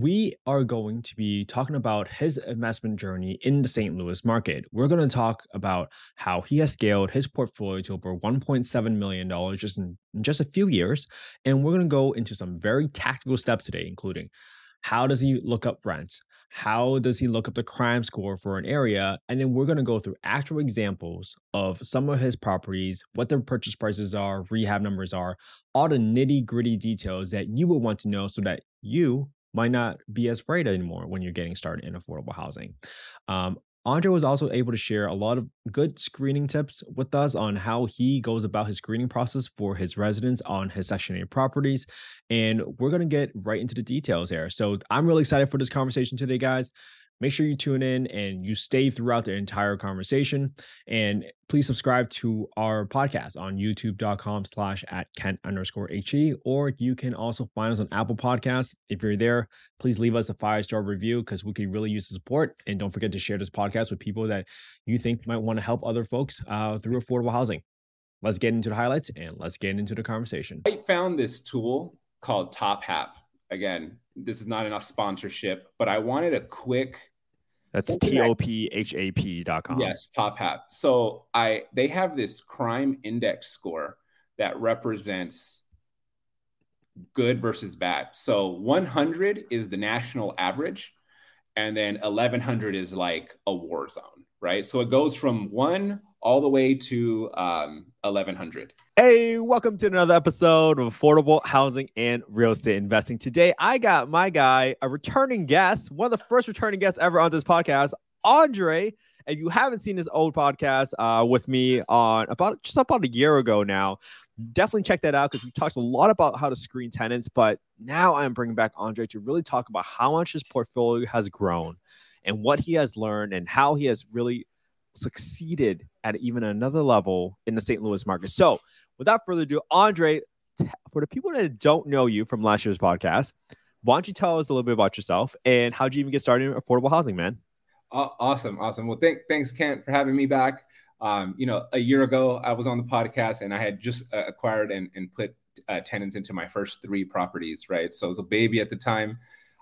We are going to be talking about his investment journey in the St. Louis market. We're going to talk about how he has scaled his portfolio to over $1.7 million just in, in just a few years. And we're going to go into some very tactical steps today, including how does he look up rents? How does he look up the crime score for an area? And then we're going to go through actual examples of some of his properties, what their purchase prices are, rehab numbers are, all the nitty gritty details that you will want to know so that you might not be as afraid anymore when you're getting started in affordable housing. Um, Andre was also able to share a lot of good screening tips with us on how he goes about his screening process for his residents on his Section 8 properties. And we're going to get right into the details here. So I'm really excited for this conversation today, guys. Make sure you tune in and you stay throughout the entire conversation. And please subscribe to our podcast on youtube.com slash at Kent underscore HE, or you can also find us on Apple Podcasts. If you're there, please leave us a five star review because we could really use the support. And don't forget to share this podcast with people that you think might want to help other folks uh, through affordable housing. Let's get into the highlights and let's get into the conversation. I found this tool called TopHap. Again, this is not enough sponsorship, but I wanted a quick that's T O P H A P dot com. Yes, TopHap. So I they have this crime index score that represents good versus bad. So 100 is the national average, and then 1100 is like a war zone, right? So it goes from one all the way to um, 1100. Hey, welcome to another episode of Affordable Housing and Real Estate Investing. Today, I got my guy, a returning guest, one of the first returning guests ever on this podcast, Andre. If you haven't seen his old podcast uh, with me on about just about a year ago now, definitely check that out because we talked a lot about how to screen tenants. But now I'm bringing back Andre to really talk about how much his portfolio has grown and what he has learned and how he has really succeeded at even another level in the St. Louis market. So, without further ado, Andre, for the people that don't know you from last year's podcast, why don't you tell us a little bit about yourself and how'd you even get started in affordable housing, man? Awesome, awesome. Well, thank, thanks, Kent, for having me back. Um, you know, a year ago, I was on the podcast and I had just uh, acquired and, and put uh, tenants into my first three properties, right? So I was a baby at the time.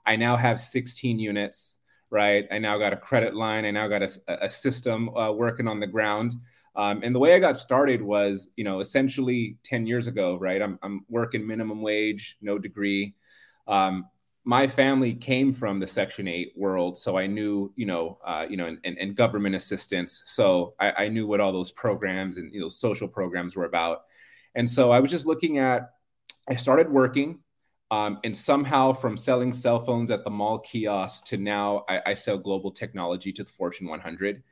I now have 16 units right? I now got a credit line. I now got a, a system uh, working on the ground. Um, and the way I got started was, you know, essentially 10 years ago, right? I'm, I'm working minimum wage, no degree. Um, my family came from the Section 8 world, so I knew, you know, uh, you know, and, and, and, government assistance. So I, I, knew what all those programs and you know social programs were about. And so I was just looking at. I started working um, and somehow, from selling cell phones at the mall kiosk to now, I, I, sell global technology to the Fortune 100.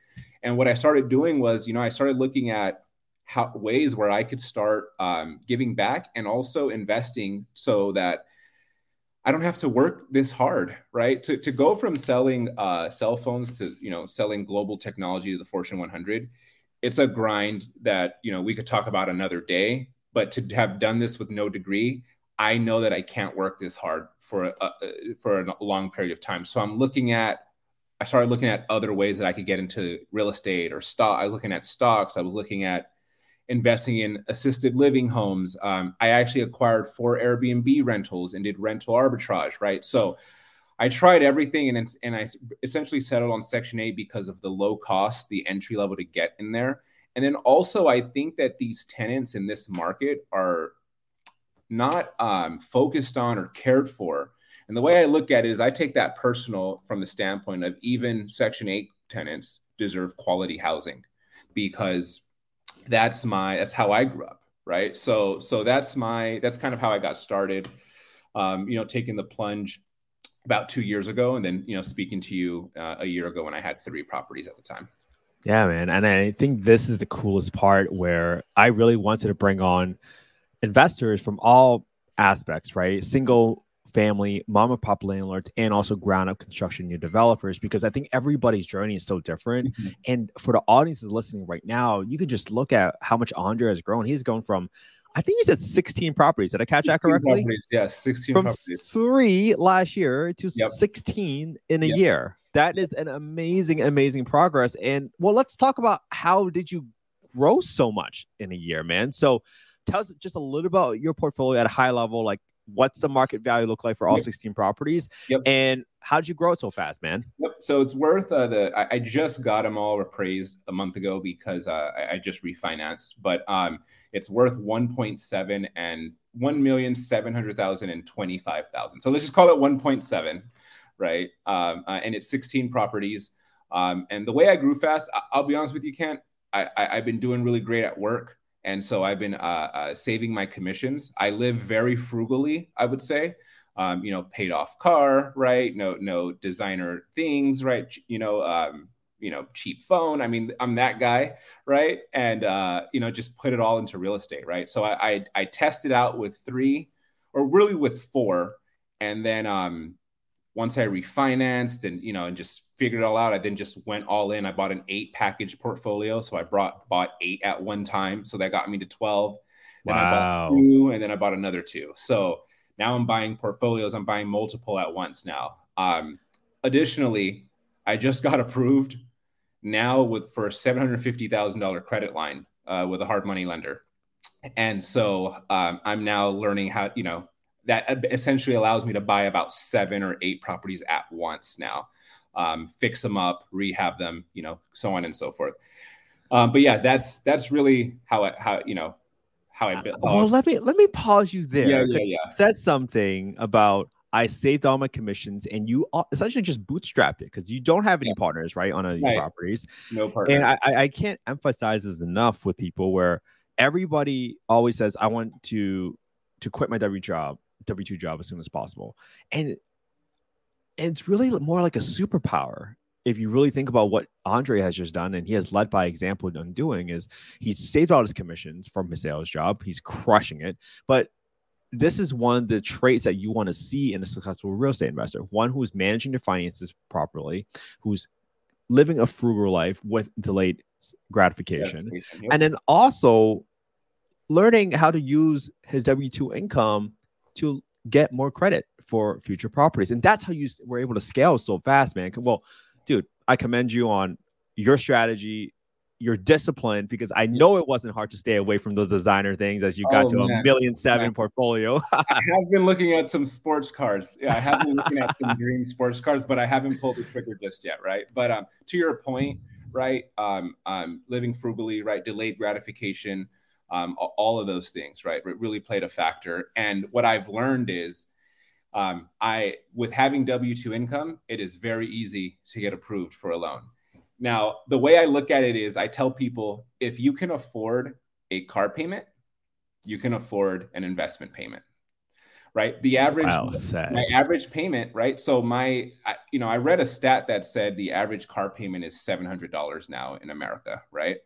And what I started doing was, you know, I started looking at how ways where I could start um, giving back and also investing so that I don't have to work this hard, right? To, to go from selling uh, cell phones to, you know, selling global technology to the Fortune 100, it's a grind that, you know, we could talk about another day. But to have done this with no degree, I know that I can't work this hard for a, for a long period of time. So I'm looking at I started looking at other ways that I could get into real estate or stock. I was looking at stocks. I was looking at investing in assisted living homes. Um, I actually acquired four Airbnb rentals and did rental arbitrage. Right, so I tried everything and and I essentially settled on Section 8 because of the low cost, the entry level to get in there. And then also, I think that these tenants in this market are not um, focused on or cared for. And the way I look at it is I take that personal from the standpoint of even Section 8 tenants deserve quality housing because that's my that's how I grew up, right? So so that's my that's kind of how I got started. Um, you know, taking the plunge about two years ago, and then you know speaking to you uh, a year ago when I had three properties at the time. Yeah, man, and I think this is the coolest part where I really wanted to bring on investors from all aspects, right? Single family, mom and pop landlords, and also ground up construction new developers, because I think everybody's journey is so different. Mm-hmm. And for the audiences listening right now, you can just look at how much Andre has grown. He's gone from I think you said 16 properties. Did I catch that correctly? Properties. Yes, 16 From properties. three last year to yep. 16 in a yep. year. That is an amazing, amazing progress. And well, let's talk about how did you grow so much in a year, man? So tell us just a little about your portfolio at a high level, like what's the market value look like for all yep. 16 properties, yep. and how did you grow it so fast, man? Yep. So it's worth uh, the. I, I, just got them all appraised a month ago because uh, I, I, just refinanced, but um, it's worth 1.7 and one million seven hundred thousand and twenty five thousand. So let's just call it 1.7, right? Um, uh, and it's 16 properties. Um, and the way I grew fast, I, will be honest with you, Kent. I, I, have been doing really great at work. And so I've been uh, uh, saving my commissions. I live very frugally, I would say. Um, you know, paid off car, right? No, no designer things, right? You know, um, you know, cheap phone. I mean, I'm that guy, right? And uh, you know, just put it all into real estate, right? So I I, I tested out with three, or really with four, and then um, once I refinanced and you know and just figured it all out, I then just went all in. I bought an eight package portfolio, so I brought bought eight at one time, so that got me to twelve. Then wow. I bought two, and then I bought another two. So now I'm buying portfolios. I'm buying multiple at once now. Um, additionally, I just got approved now with for a seven hundred fifty thousand dollar credit line uh, with a hard money lender, and so um, I'm now learning how you know that essentially allows me to buy about seven or eight properties at once now, um, fix them up, rehab them, you know, so on and so forth. Um, but yeah, that's that's really how I, how you know how I built. Well, let me let me pause you there. Yeah, yeah, yeah. Said something about I saved all my commissions, and you essentially just bootstrapped it because you don't have any yeah. partners, right, on these right. properties. No partners. And I, I can't emphasize this enough with people where everybody always says, "I want to to quit my W job W two job as soon as possible, and it's really more like a mm. superpower if you really think about what Andre has just done, and he has led by example on doing, is he's saved all his commissions from his sales job. He's crushing it. But this is one of the traits that you want to see in a successful real estate investor one who's managing their finances properly, who's living a frugal life with delayed gratification, yep. and then also learning how to use his W 2 income to get more credit for future properties. And that's how you were able to scale so fast, man. Well, dude, I commend you on your strategy, your discipline, because I know it wasn't hard to stay away from those designer things as you got oh, to man. a million seven portfolio. I have been looking at some sports cars. Yeah, I have been looking at some dream sports cars, but I haven't pulled the trigger just yet, right? But um, to your point, right? Um, um, living frugally, right? Delayed gratification um, all of those things, right? It really played a factor. And what I've learned is, um, I with having W two income, it is very easy to get approved for a loan. Now, the way I look at it is, I tell people if you can afford a car payment, you can afford an investment payment right? The average wow, my average payment right? So my I, you know i read a stat that said the average car payment is $700 now in america right?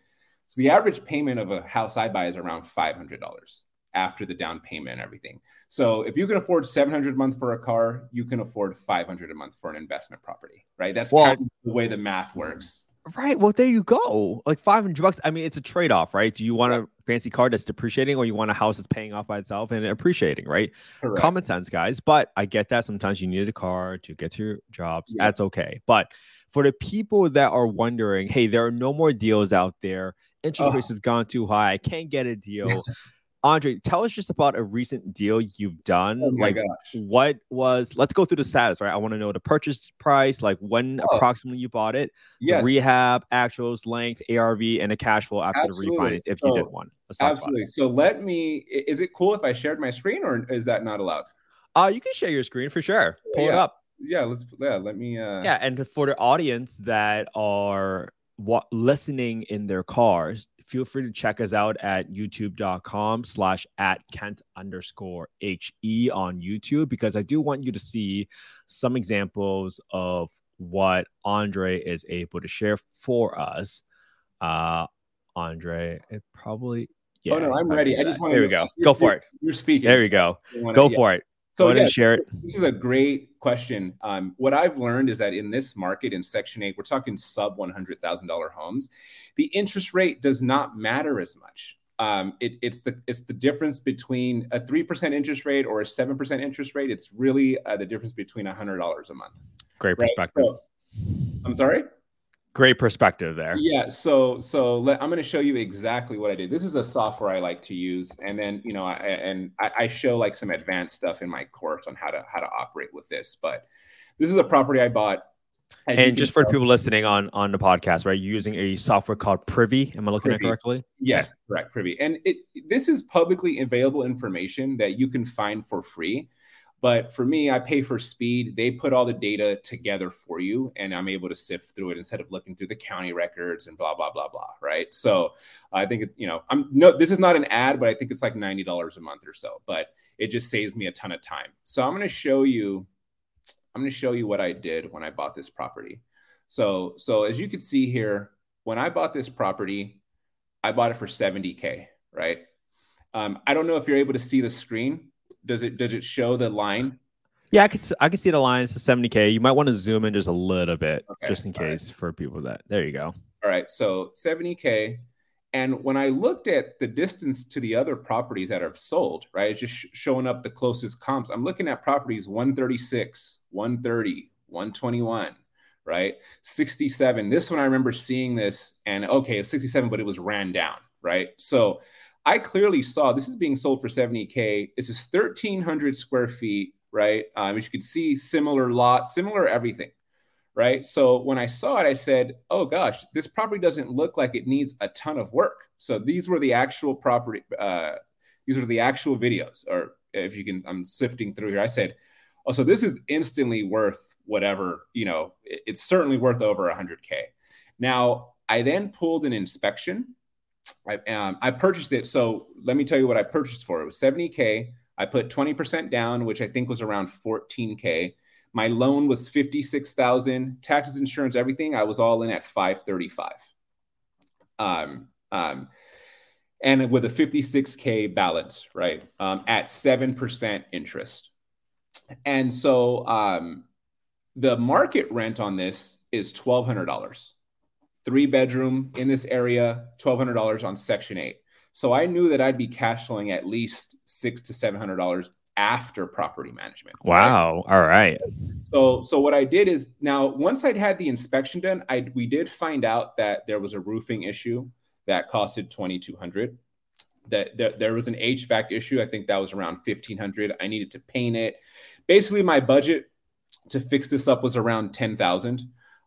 So the average payment of a house I buy is around $500 after the down payment and everything. So if you can afford 700 a month for a car, you can afford 500 a month for an investment property, right? That's well, kind of the way the math works. Right. Well, there you go. Like 500 bucks. I mean, it's a trade off, right? Do you want a fancy car that's depreciating or you want a house that's paying off by itself and appreciating, right? Correct. Common sense, guys. But I get that sometimes you need a car to get to your jobs. Yeah. That's okay. But for the people that are wondering, hey, there are no more deals out there interest oh. rates have gone too high. I can't get a deal. Yes. Andre, tell us just about a recent deal you've done. Oh like, gosh. what was? Let's go through the status, right? I want to know the purchase price, like when oh. approximately you bought it, yes. rehab, actuals, length, ARV, and the cash flow after absolutely. the refinance, if so, you did one. absolutely. So let me. Is it cool if I shared my screen, or is that not allowed? Uh, you can share your screen for sure. Pull yeah. it up. Yeah, let's. Yeah, let me. Uh... Yeah, and for the audience that are what listening in their cars, feel free to check us out at youtube.com slash at Kent underscore HE on YouTube because I do want you to see some examples of what Andre is able to share for us. Uh, Andre, it probably. Yeah, oh no, I'm ready. I just want to. There we go. Go for it. You're speaking. There we go. Go for it. So yeah, share it. This is a great question. Um, what I've learned is that in this market, in Section Eight, we're talking sub one hundred thousand dollar homes. The interest rate does not matter as much. Um, it, it's the it's the difference between a three percent interest rate or a seven percent interest rate. It's really uh, the difference between hundred dollars a month. Great perspective. Right? So, I'm sorry. Great perspective there. Yeah. So so let, I'm going to show you exactly what I did. This is a software I like to use, and then you know, I, and I, I show like some advanced stuff in my course on how to how to operate with this. But this is a property I bought. And, and just for people listening on on the podcast, right? You're using a software called Privy. Am I looking Privy. at correctly? Yes, correct. Privy, and it this is publicly available information that you can find for free. But for me, I pay for speed. They put all the data together for you, and I'm able to sift through it instead of looking through the county records and blah blah blah blah. Right. So I think you know I'm no. This is not an ad, but I think it's like ninety dollars a month or so. But it just saves me a ton of time. So I'm going to show you. I'm going to show you what I did when I bought this property. So so as you can see here, when I bought this property, I bought it for 70k. Right. Um, I don't know if you're able to see the screen does it does it show the line? Yeah, I can I can see the line. It's 70k. You might want to zoom in just a little bit, okay. just in case right. for people that. There you go. All right, so 70k. And when I looked at the distance to the other properties that have sold, right, it's just sh- showing up the closest comps. I'm looking at properties 136, 130, 121, right? 67. This one I remember seeing this and okay, it's 67, but it was ran down, right? So I clearly saw this is being sold for 70K. This is 1,300 square feet, right? Um, as you can see, similar lot, similar everything, right? So when I saw it, I said, oh gosh, this property doesn't look like it needs a ton of work. So these were the actual property, uh, these are the actual videos, or if you can, I'm sifting through here. I said, oh, so this is instantly worth whatever, you know, it's certainly worth over 100K. Now, I then pulled an inspection I, um, I purchased it. So let me tell you what I purchased for. It was 70K. I put 20% down, which I think was around 14K. My loan was 56,000, taxes, insurance, everything. I was all in at 535. Um, um, and with a 56K balance, right? Um, at 7% interest. And so um, the market rent on this is $1,200 three bedroom in this area, $1,200 on Section 8. So I knew that I'd be cash flowing at least six to seven hundred dollars after property management. Wow. Right? All right. So so what I did is now once I'd had the inspection done, I we did find out that there was a roofing issue that costed twenty two hundred. That there, there was an HVAC issue. I think that was around fifteen hundred. I needed to paint it. Basically, my budget to fix this up was around ten thousand.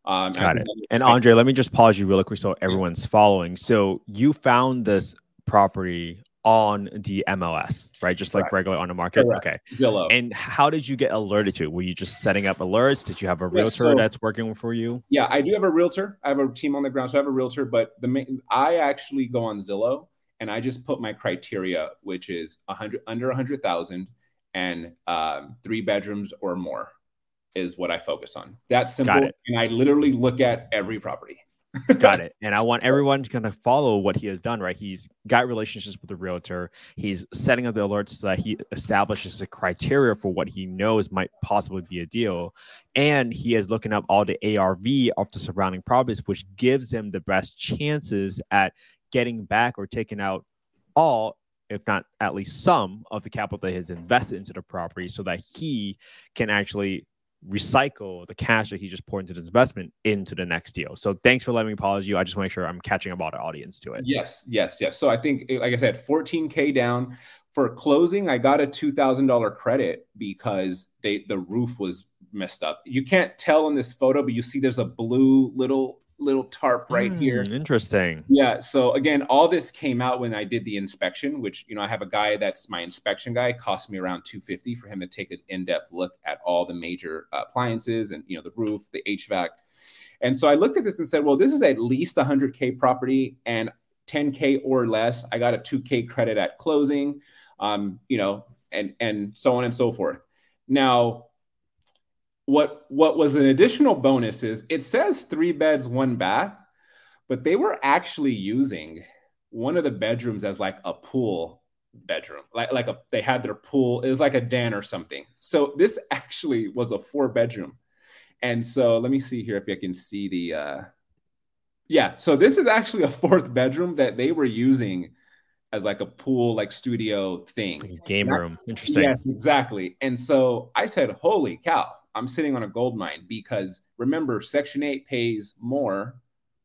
Um, Got it. And Andre, let me just pause you really quick so everyone's following. So you found this property on the MLS, right? Just like regular on the market. Correct. Okay. Zillow. And how did you get alerted to it? Were you just setting up alerts? Did you have a realtor so, that's working for you? Yeah, I do have a realtor. I have a team on the ground, so I have a realtor. But the main, I actually go on Zillow and I just put my criteria, which is a hundred under a hundred thousand and um, three bedrooms or more is what I focus on. That's simple. And I literally look at every property. got it. And I want so, everyone to kind of follow what he has done, right? He's got relationships with the realtor. He's setting up the alerts so that he establishes a criteria for what he knows might possibly be a deal. And he is looking up all the ARV of the surrounding properties, which gives him the best chances at getting back or taking out all if not at least some of the capital that has invested into the property so that he can actually recycle the cash that he just poured into this investment into the next deal. So thanks for letting me pause you. I just want to make sure I'm catching all the audience to it. Yes, yes, yes. So I think, like I said, 14k down for closing. I got a two thousand dollar credit because they the roof was messed up. You can't tell in this photo, but you see there's a blue little little tarp right mm, here. Interesting. Yeah. So again, all this came out when I did the inspection, which you know I have a guy that's my inspection guy. Cost me around two fifty for him to take an in depth look at all the major appliances and you know the roof, the HVAC. And so I looked at this and said, well, this is at least 100k property and 10k or less. I got a 2k credit at closing, um, you know, and and so on and so forth. Now what what was an additional bonus is it says three beds, one bath, but they were actually using one of the bedrooms as like a pool bedroom. Like like a they had their pool, it was like a den or something. So this actually was a four bedroom. And so let me see here if I can see the uh yeah, so this is actually a fourth bedroom that they were using as like a pool like studio thing. Game room. Interesting. Yes, exactly. And so I said, "Holy cow." I'm sitting on a gold mine because remember, Section 8 pays more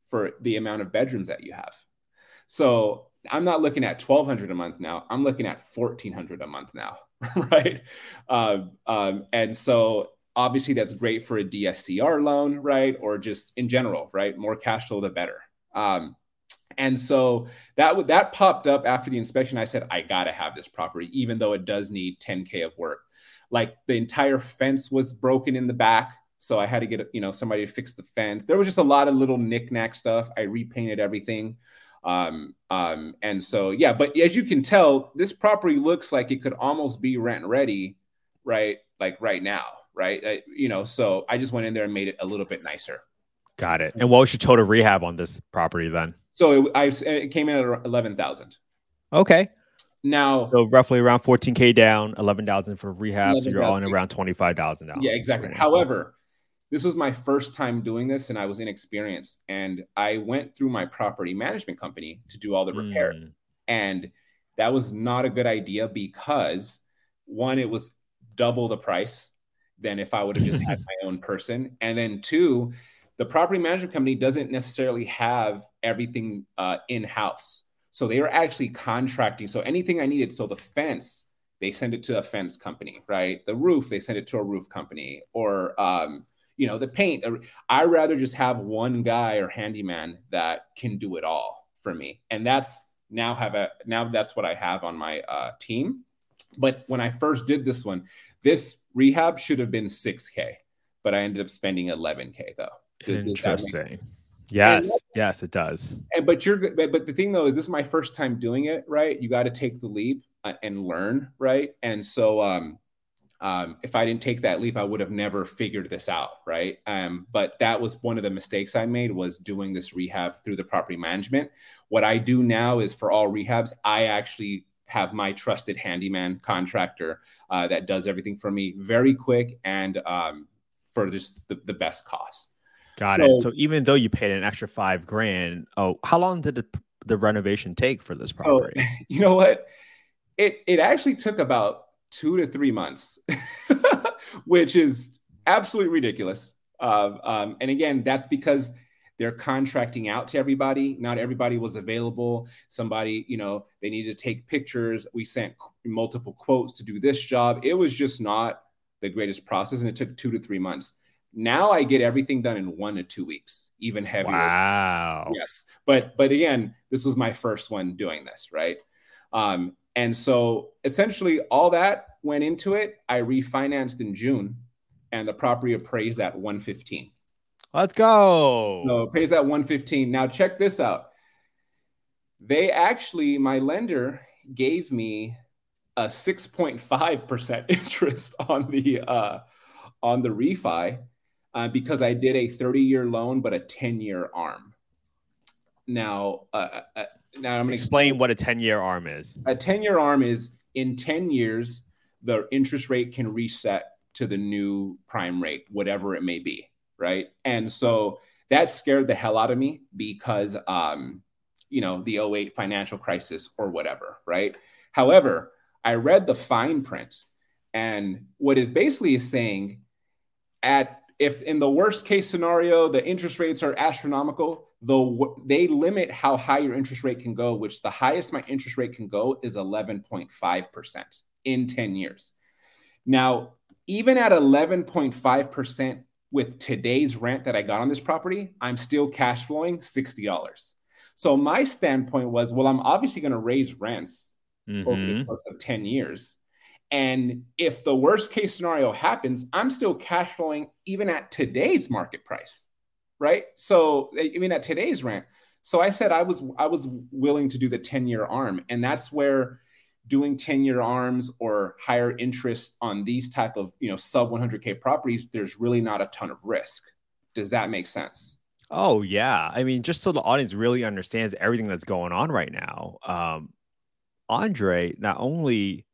for the amount of bedrooms that you have. So I'm not looking at 1200 a month now. I'm looking at 1400 a month now. right. Um, um, and so obviously that's great for a DSCR loan, right? Or just in general, right? More cash flow, the better. Um, and so that that popped up after the inspection. I said, I gotta have this property, even though it does need 10k of work. Like the entire fence was broken in the back, so I had to get you know somebody to fix the fence. There was just a lot of little knickknack stuff. I repainted everything. Um, um, and so yeah, but as you can tell, this property looks like it could almost be rent ready, right? Like right now, right? I, you know, so I just went in there and made it a little bit nicer. Got it. And what was your total rehab on this property then? So it, I, it came in at eleven thousand. Okay. Now, so roughly around 14k down, 11,000 for rehab. 11, so you're on around 25,000 down. Yeah, exactly. However, this was my first time doing this and I was inexperienced. And I went through my property management company to do all the repairs. Mm. And that was not a good idea because one, it was double the price than if I would have just had my own person. And then two, the property management company doesn't necessarily have everything uh, in house. So they were actually contracting. So anything I needed, so the fence, they send it to a fence company, right? The roof, they send it to a roof company, or um, you know, the paint. I rather just have one guy or handyman that can do it all for me. And that's now have a now that's what I have on my uh, team. But when I first did this one, this rehab should have been 6K, but I ended up spending 11K though. Interesting. Yes, yes, it does. And, but you're but, the thing though is this is my first time doing it, right? You got to take the leap uh, and learn, right? And so um um, if I didn't take that leap, I would have never figured this out, right? Um, but that was one of the mistakes I made was doing this rehab through the property management. What I do now is for all rehabs, I actually have my trusted handyman contractor uh, that does everything for me very quick and um, for just the, the, best cost. Got so, it. So even though you paid an extra five grand, oh, how long did the, the renovation take for this property? So, you know what? It it actually took about two to three months, which is absolutely ridiculous. Uh, um, and again, that's because they're contracting out to everybody. Not everybody was available. Somebody, you know, they needed to take pictures. We sent multiple quotes to do this job. It was just not the greatest process, and it took two to three months. Now I get everything done in one to two weeks, even heavier. Wow. Yes, but but again, this was my first one doing this, right? Um, and so essentially all that went into it. I refinanced in June and the property appraised at 115. Let's go. So appraised at 115. Now check this out. They actually, my lender gave me a 6.5% interest on the uh, on the refi uh, because I did a 30 year loan but a 10 year arm. Now, uh, uh now I'm going to explain what a 10 year arm is. A 10 year arm is in 10 years, the interest rate can reset to the new prime rate, whatever it may be. Right. And so that scared the hell out of me because, um, you know, the 08 financial crisis or whatever. Right. However, I read the fine print and what it basically is saying at if in the worst case scenario the interest rates are astronomical though they limit how high your interest rate can go, which the highest my interest rate can go is 11.5% in 10 years. Now, even at 11.5% with today's rent that I got on this property, I'm still cash flowing $60. So my standpoint was, well, I'm obviously going to raise rents mm-hmm. over the course of 10 years. And if the worst case scenario happens, I'm still cash flowing even at today's market price right? So I mean at today's rent. So I said I was I was willing to do the 10 year arm, and that's where doing 10 year arms or higher interest on these type of you know sub 100k properties there's really not a ton of risk does that make sense oh yeah i mean just so the audience really understands everything that's going on right now um andre not only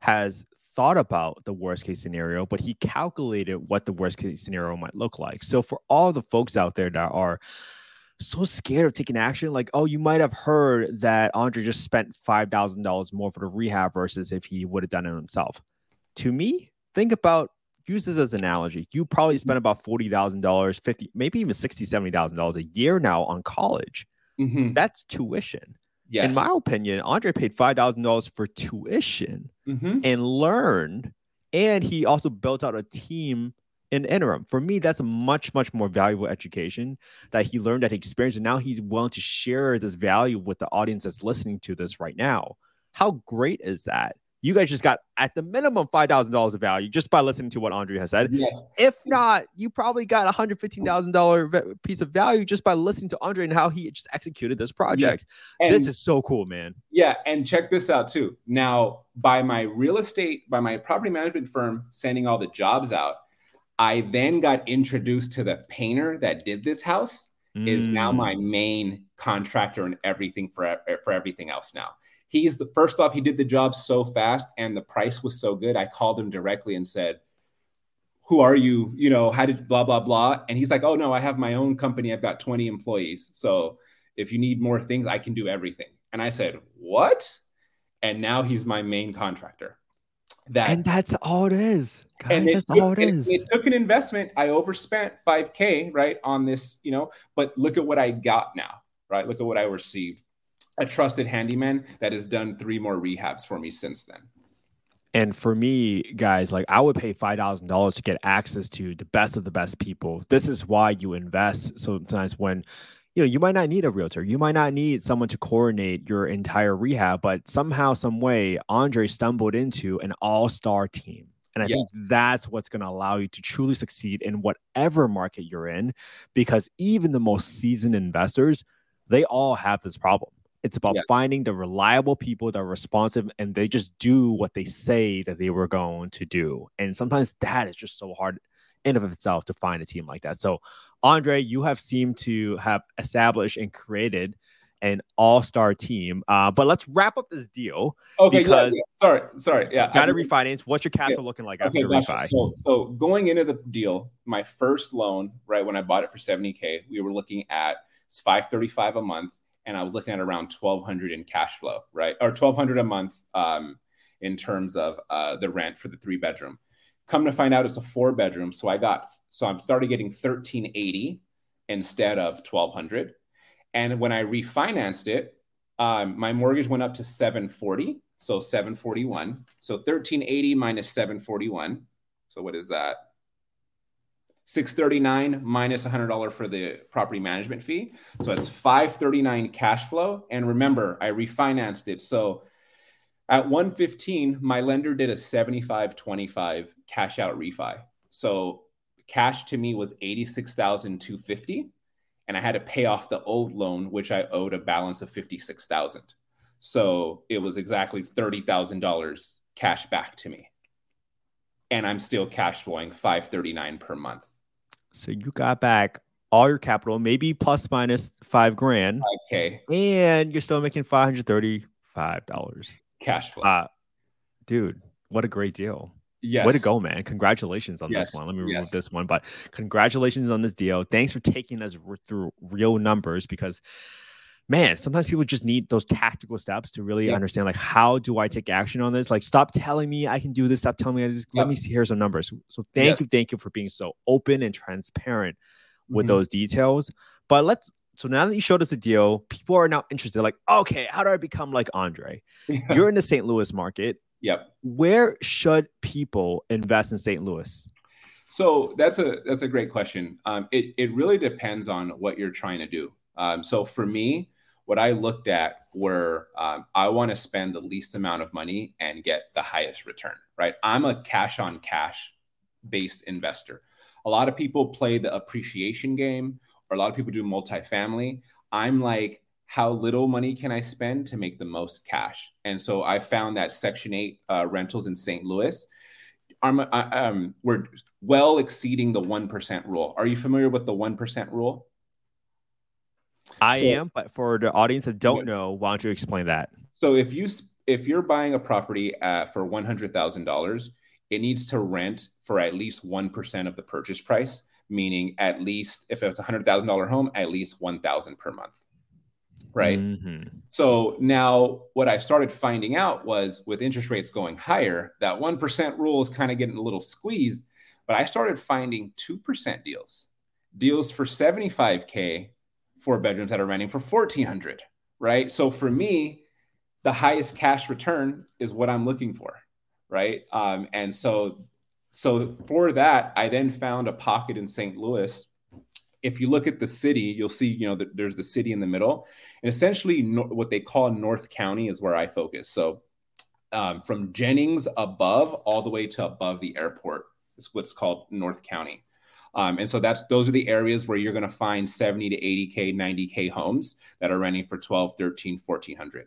has thought about the worst case scenario, but he calculated what the worst case scenario might look like. So for all the folks out there that are so scared of taking action, like, oh, you might have heard that Andre just spent five thousand dollars more for the rehab versus if he would have done it himself. To me, think about use this as an analogy. You probably spend about forty thousand dollars, fifty, maybe even sixty, seventy thousand dollars a year now on college. Mm-hmm. That's tuition. Yes. In my opinion, Andre paid five thousand dollars for tuition mm-hmm. and learned, and he also built out a team in interim. For me, that's a much, much more valuable education that he learned, that he experienced, and now he's willing to share this value with the audience that's listening to this right now. How great is that? You guys just got at the minimum five thousand dollars of value just by listening to what Andre has said. Yes. If not, you probably got a hundred fifteen thousand dollar piece of value just by listening to Andre and how he just executed this project. Yes. this is so cool, man. Yeah, and check this out too. Now, by my real estate, by my property management firm sending all the jobs out, I then got introduced to the painter that did this house. Mm. Is now my mm. main contractor and everything for for everything else now. He's the first off, he did the job so fast and the price was so good. I called him directly and said, Who are you? You know, how did blah, blah, blah. And he's like, Oh, no, I have my own company. I've got 20 employees. So if you need more things, I can do everything. And I said, What? And now he's my main contractor. That and that's all it is. Guys, that's took, all it is. It, it took an investment. I overspent 5K, right, on this, you know, but look at what I got now, right? Look at what I received a trusted handyman that has done three more rehabs for me since then. And for me, guys, like I would pay five thousand dollars to get access to the best of the best people. This is why you invest. Sometimes when you know you might not need a realtor, you might not need someone to coordinate your entire rehab, but somehow, some way, Andre stumbled into an all-star team. And I yes. think that's what's going to allow you to truly succeed in whatever market you're in, because even the most seasoned investors, they all have this problem. It's about yes. finding the reliable people that are responsive and they just do what they say that they were going to do. And sometimes that is just so hard in of itself to find a team like that. So, Andre, you have seemed to have established and created an all-star team. Uh, but let's wrap up this deal. Okay, because yeah, yeah. sorry, sorry, yeah, got to refinance. What's your cash flow yeah. looking like after okay, refi? So, so going into the deal, my first loan, right when I bought it for 70k, we were looking at 535 a month and I was looking at around 1200 in cash flow, right? Or 1200 a month um, in terms of uh, the rent for the three bedroom. Come to find out it's a four bedroom. So I got, so I'm started getting 1380 instead of 1200. And when I refinanced it, um, my mortgage went up to 740. So 741. So 1380 minus 741. So what is that? 639 minus $100 for the property management fee. So it's 539 cash flow. And remember, I refinanced it. So at 115, my lender did a 75 25 cash out refi. So cash to me was 86,250 and I had to pay off the old loan which I owed a balance of 56,000. So it was exactly $30,000 cash back to me. And I'm still cash flowing 539 per month. So you got back all your capital, maybe plus minus five grand. Okay. And you're still making five hundred thirty-five dollars cash flow. Uh, dude, what a great deal. Yes. Way to go, man. Congratulations on yes. this one. Let me remove yes. this one, but congratulations on this deal. Thanks for taking us through real numbers because man, sometimes people just need those tactical steps to really yeah. understand like how do I take action on this? Like stop telling me I can do this, stop telling me this. Let me see here's some numbers. So thank yes. you, thank you for being so open and transparent with mm-hmm. those details. But let's so now that you showed us the deal, people are now interested. Like, okay, how do I become like Andre? Yeah. You're in the St. Louis market. Yep. Where should people invest in St. Louis? So that's a that's a great question. Um, it it really depends on what you're trying to do. Um, so for me, what I looked at were um, I want to spend the least amount of money and get the highest return, right? I'm a cash on cash based investor. A lot of people play the appreciation game, or a lot of people do multifamily. I'm like, how little money can I spend to make the most cash? And so I found that Section 8 uh, rentals in St. Louis are, um, we're well exceeding the 1% rule. Are you familiar with the 1% rule? I so, am, but for the audience that don't know, why don't you explain that? So if you if you're buying a property uh, for one hundred thousand dollars, it needs to rent for at least one percent of the purchase price. Meaning, at least if it's a hundred thousand dollar home, at least one thousand per month. Right. Mm-hmm. So now, what I started finding out was with interest rates going higher, that one percent rule is kind of getting a little squeezed. but I started finding 2% deals, deals for 75K, four bedrooms that are renting for 1400 right? So for me, the highest cash return is what I'm looking for, right? Um, and so, so for that, I then found a pocket in St. Louis. If you look at the city, you'll see, you know, there's the city in the middle, and essentially what they call North County is where I focus. So, um, from Jennings above all the way to above the airport is what's called North County. Um, and so that's those are the areas where you're going to find 70 to 80k 90k homes that are renting for 12 13 1400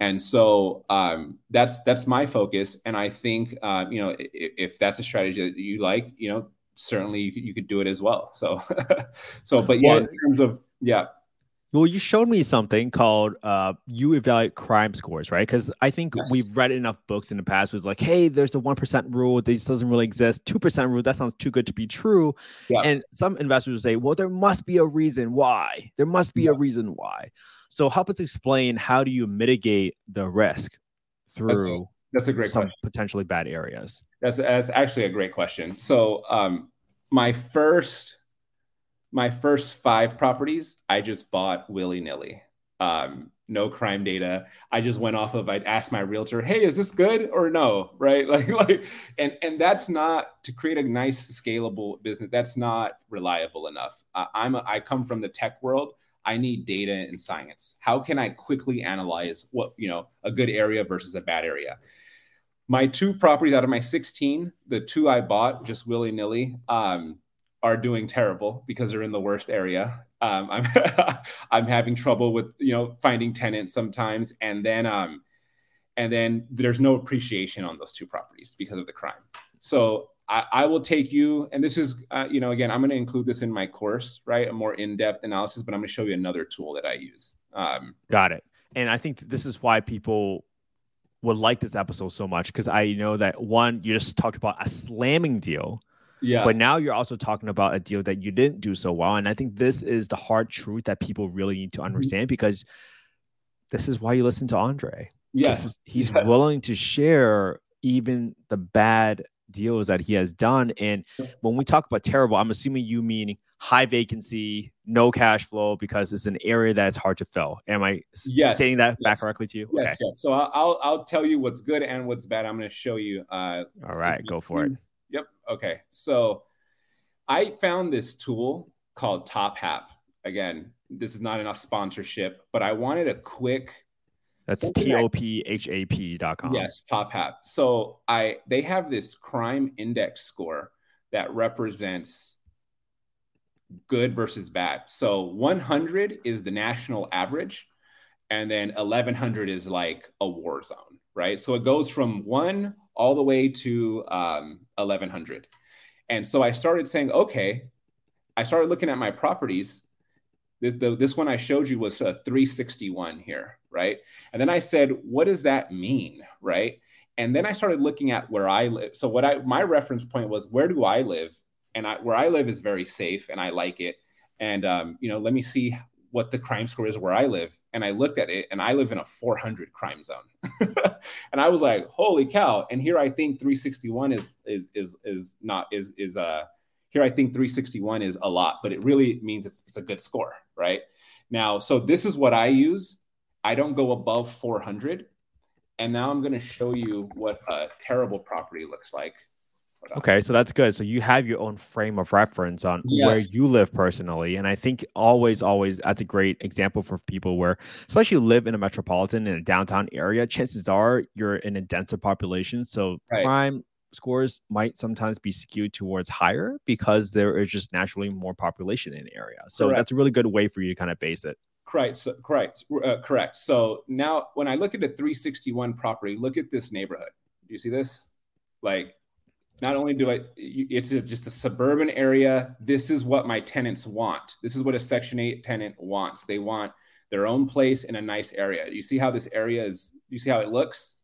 and so um, that's that's my focus. And i think uh, you know if, if, that's a strategy that you like you know certainly you could, you could do it as well. So so but yeah well, in terms of yeah well, you showed me something called uh, you evaluate crime scores, right? Because I think yes. we've read enough books in the past was like, hey, there's the one percent rule. This doesn't really exist. Two percent rule. That sounds too good to be true. Yeah. And some investors will say, well, there must be a reason why. There must be yeah. a reason why. So help us explain how do you mitigate the risk through that's a, that's a great some question. potentially bad areas. That's that's actually a great question. So um, my first my first five properties I just bought willy nilly. Um, no crime data. I just went off of I'd ask my realtor, "Hey, is this good or no?" Right? Like like and and that's not to create a nice scalable business. That's not reliable enough. Uh, I'm a, I come from the tech world. I need data and science. How can I quickly analyze what, you know, a good area versus a bad area? My two properties out of my 16, the two I bought just willy-nilly, um, are doing terrible because they're in the worst area. Um, I'm I'm having trouble with you know finding tenants sometimes, and then um, and then there's no appreciation on those two properties because of the crime. So I, I will take you, and this is uh, you know again I'm going to include this in my course, right? A more in-depth analysis, but I'm going to show you another tool that I use. Um, Got it. And I think this is why people would like this episode so much because I know that one, you just talked about a slamming deal yeah. But now you're also talking about a deal that you didn't do so well. And I think this is the hard truth that people really need to mm-hmm. understand mm-hmm. because this is why you listen to Andre. Yes. Is, he's yes. willing to share even the bad deals that he has done. And when we talk about terrible, I'm assuming you mean high vacancy, no cash flow because it's an area that's hard to fill. Am I yes. stating that yes. back correctly to you? Yes, okay. yes. So I'll I'll tell you what's good and what's bad. I'm going to show you. Uh, All right, go for it. Yep. Okay. So I found this tool called TopHap. Again, this is not enough sponsorship, but I wanted a quick. That's T O P H A P dot com. Yes, TopHap. So I they have this crime index score that represents good versus bad. So 100 is the national average, and then 1100 is like a war zone, right? So it goes from one all the way to um, 1100. And so I started saying, okay, I started looking at my properties. This, the, this one I showed you was a 361 here, right? And then I said, what does that mean, right? And then I started looking at where I live. So what I my reference point was, where do I live? And I, where I live is very safe, and I like it. And um, you know, let me see what the crime score is where I live. And I looked at it and I live in a 400 crime zone. and I was like, holy cow. And here I think 361 is, is, is, is not, is, is, uh, here I think 361 is a lot, but it really means it's, it's a good score, right? Now, so this is what I use. I don't go above 400. And now I'm going to show you what a terrible property looks like. Okay, so that's good. So you have your own frame of reference on yes. where you live personally, and I think always, always that's a great example for people where, especially live in a metropolitan in a downtown area. Chances are you're in a denser population, so right. crime scores might sometimes be skewed towards higher because there is just naturally more population in the area. So correct. that's a really good way for you to kind of base it. Correct. So, correct. Uh, correct. So now, when I look at the 361 property, look at this neighborhood. Do you see this? Like not only do I, it's a, just a suburban area. This is what my tenants want. This is what a Section 8 tenant wants. They want their own place in a nice area. You see how this area is, you see how it looks?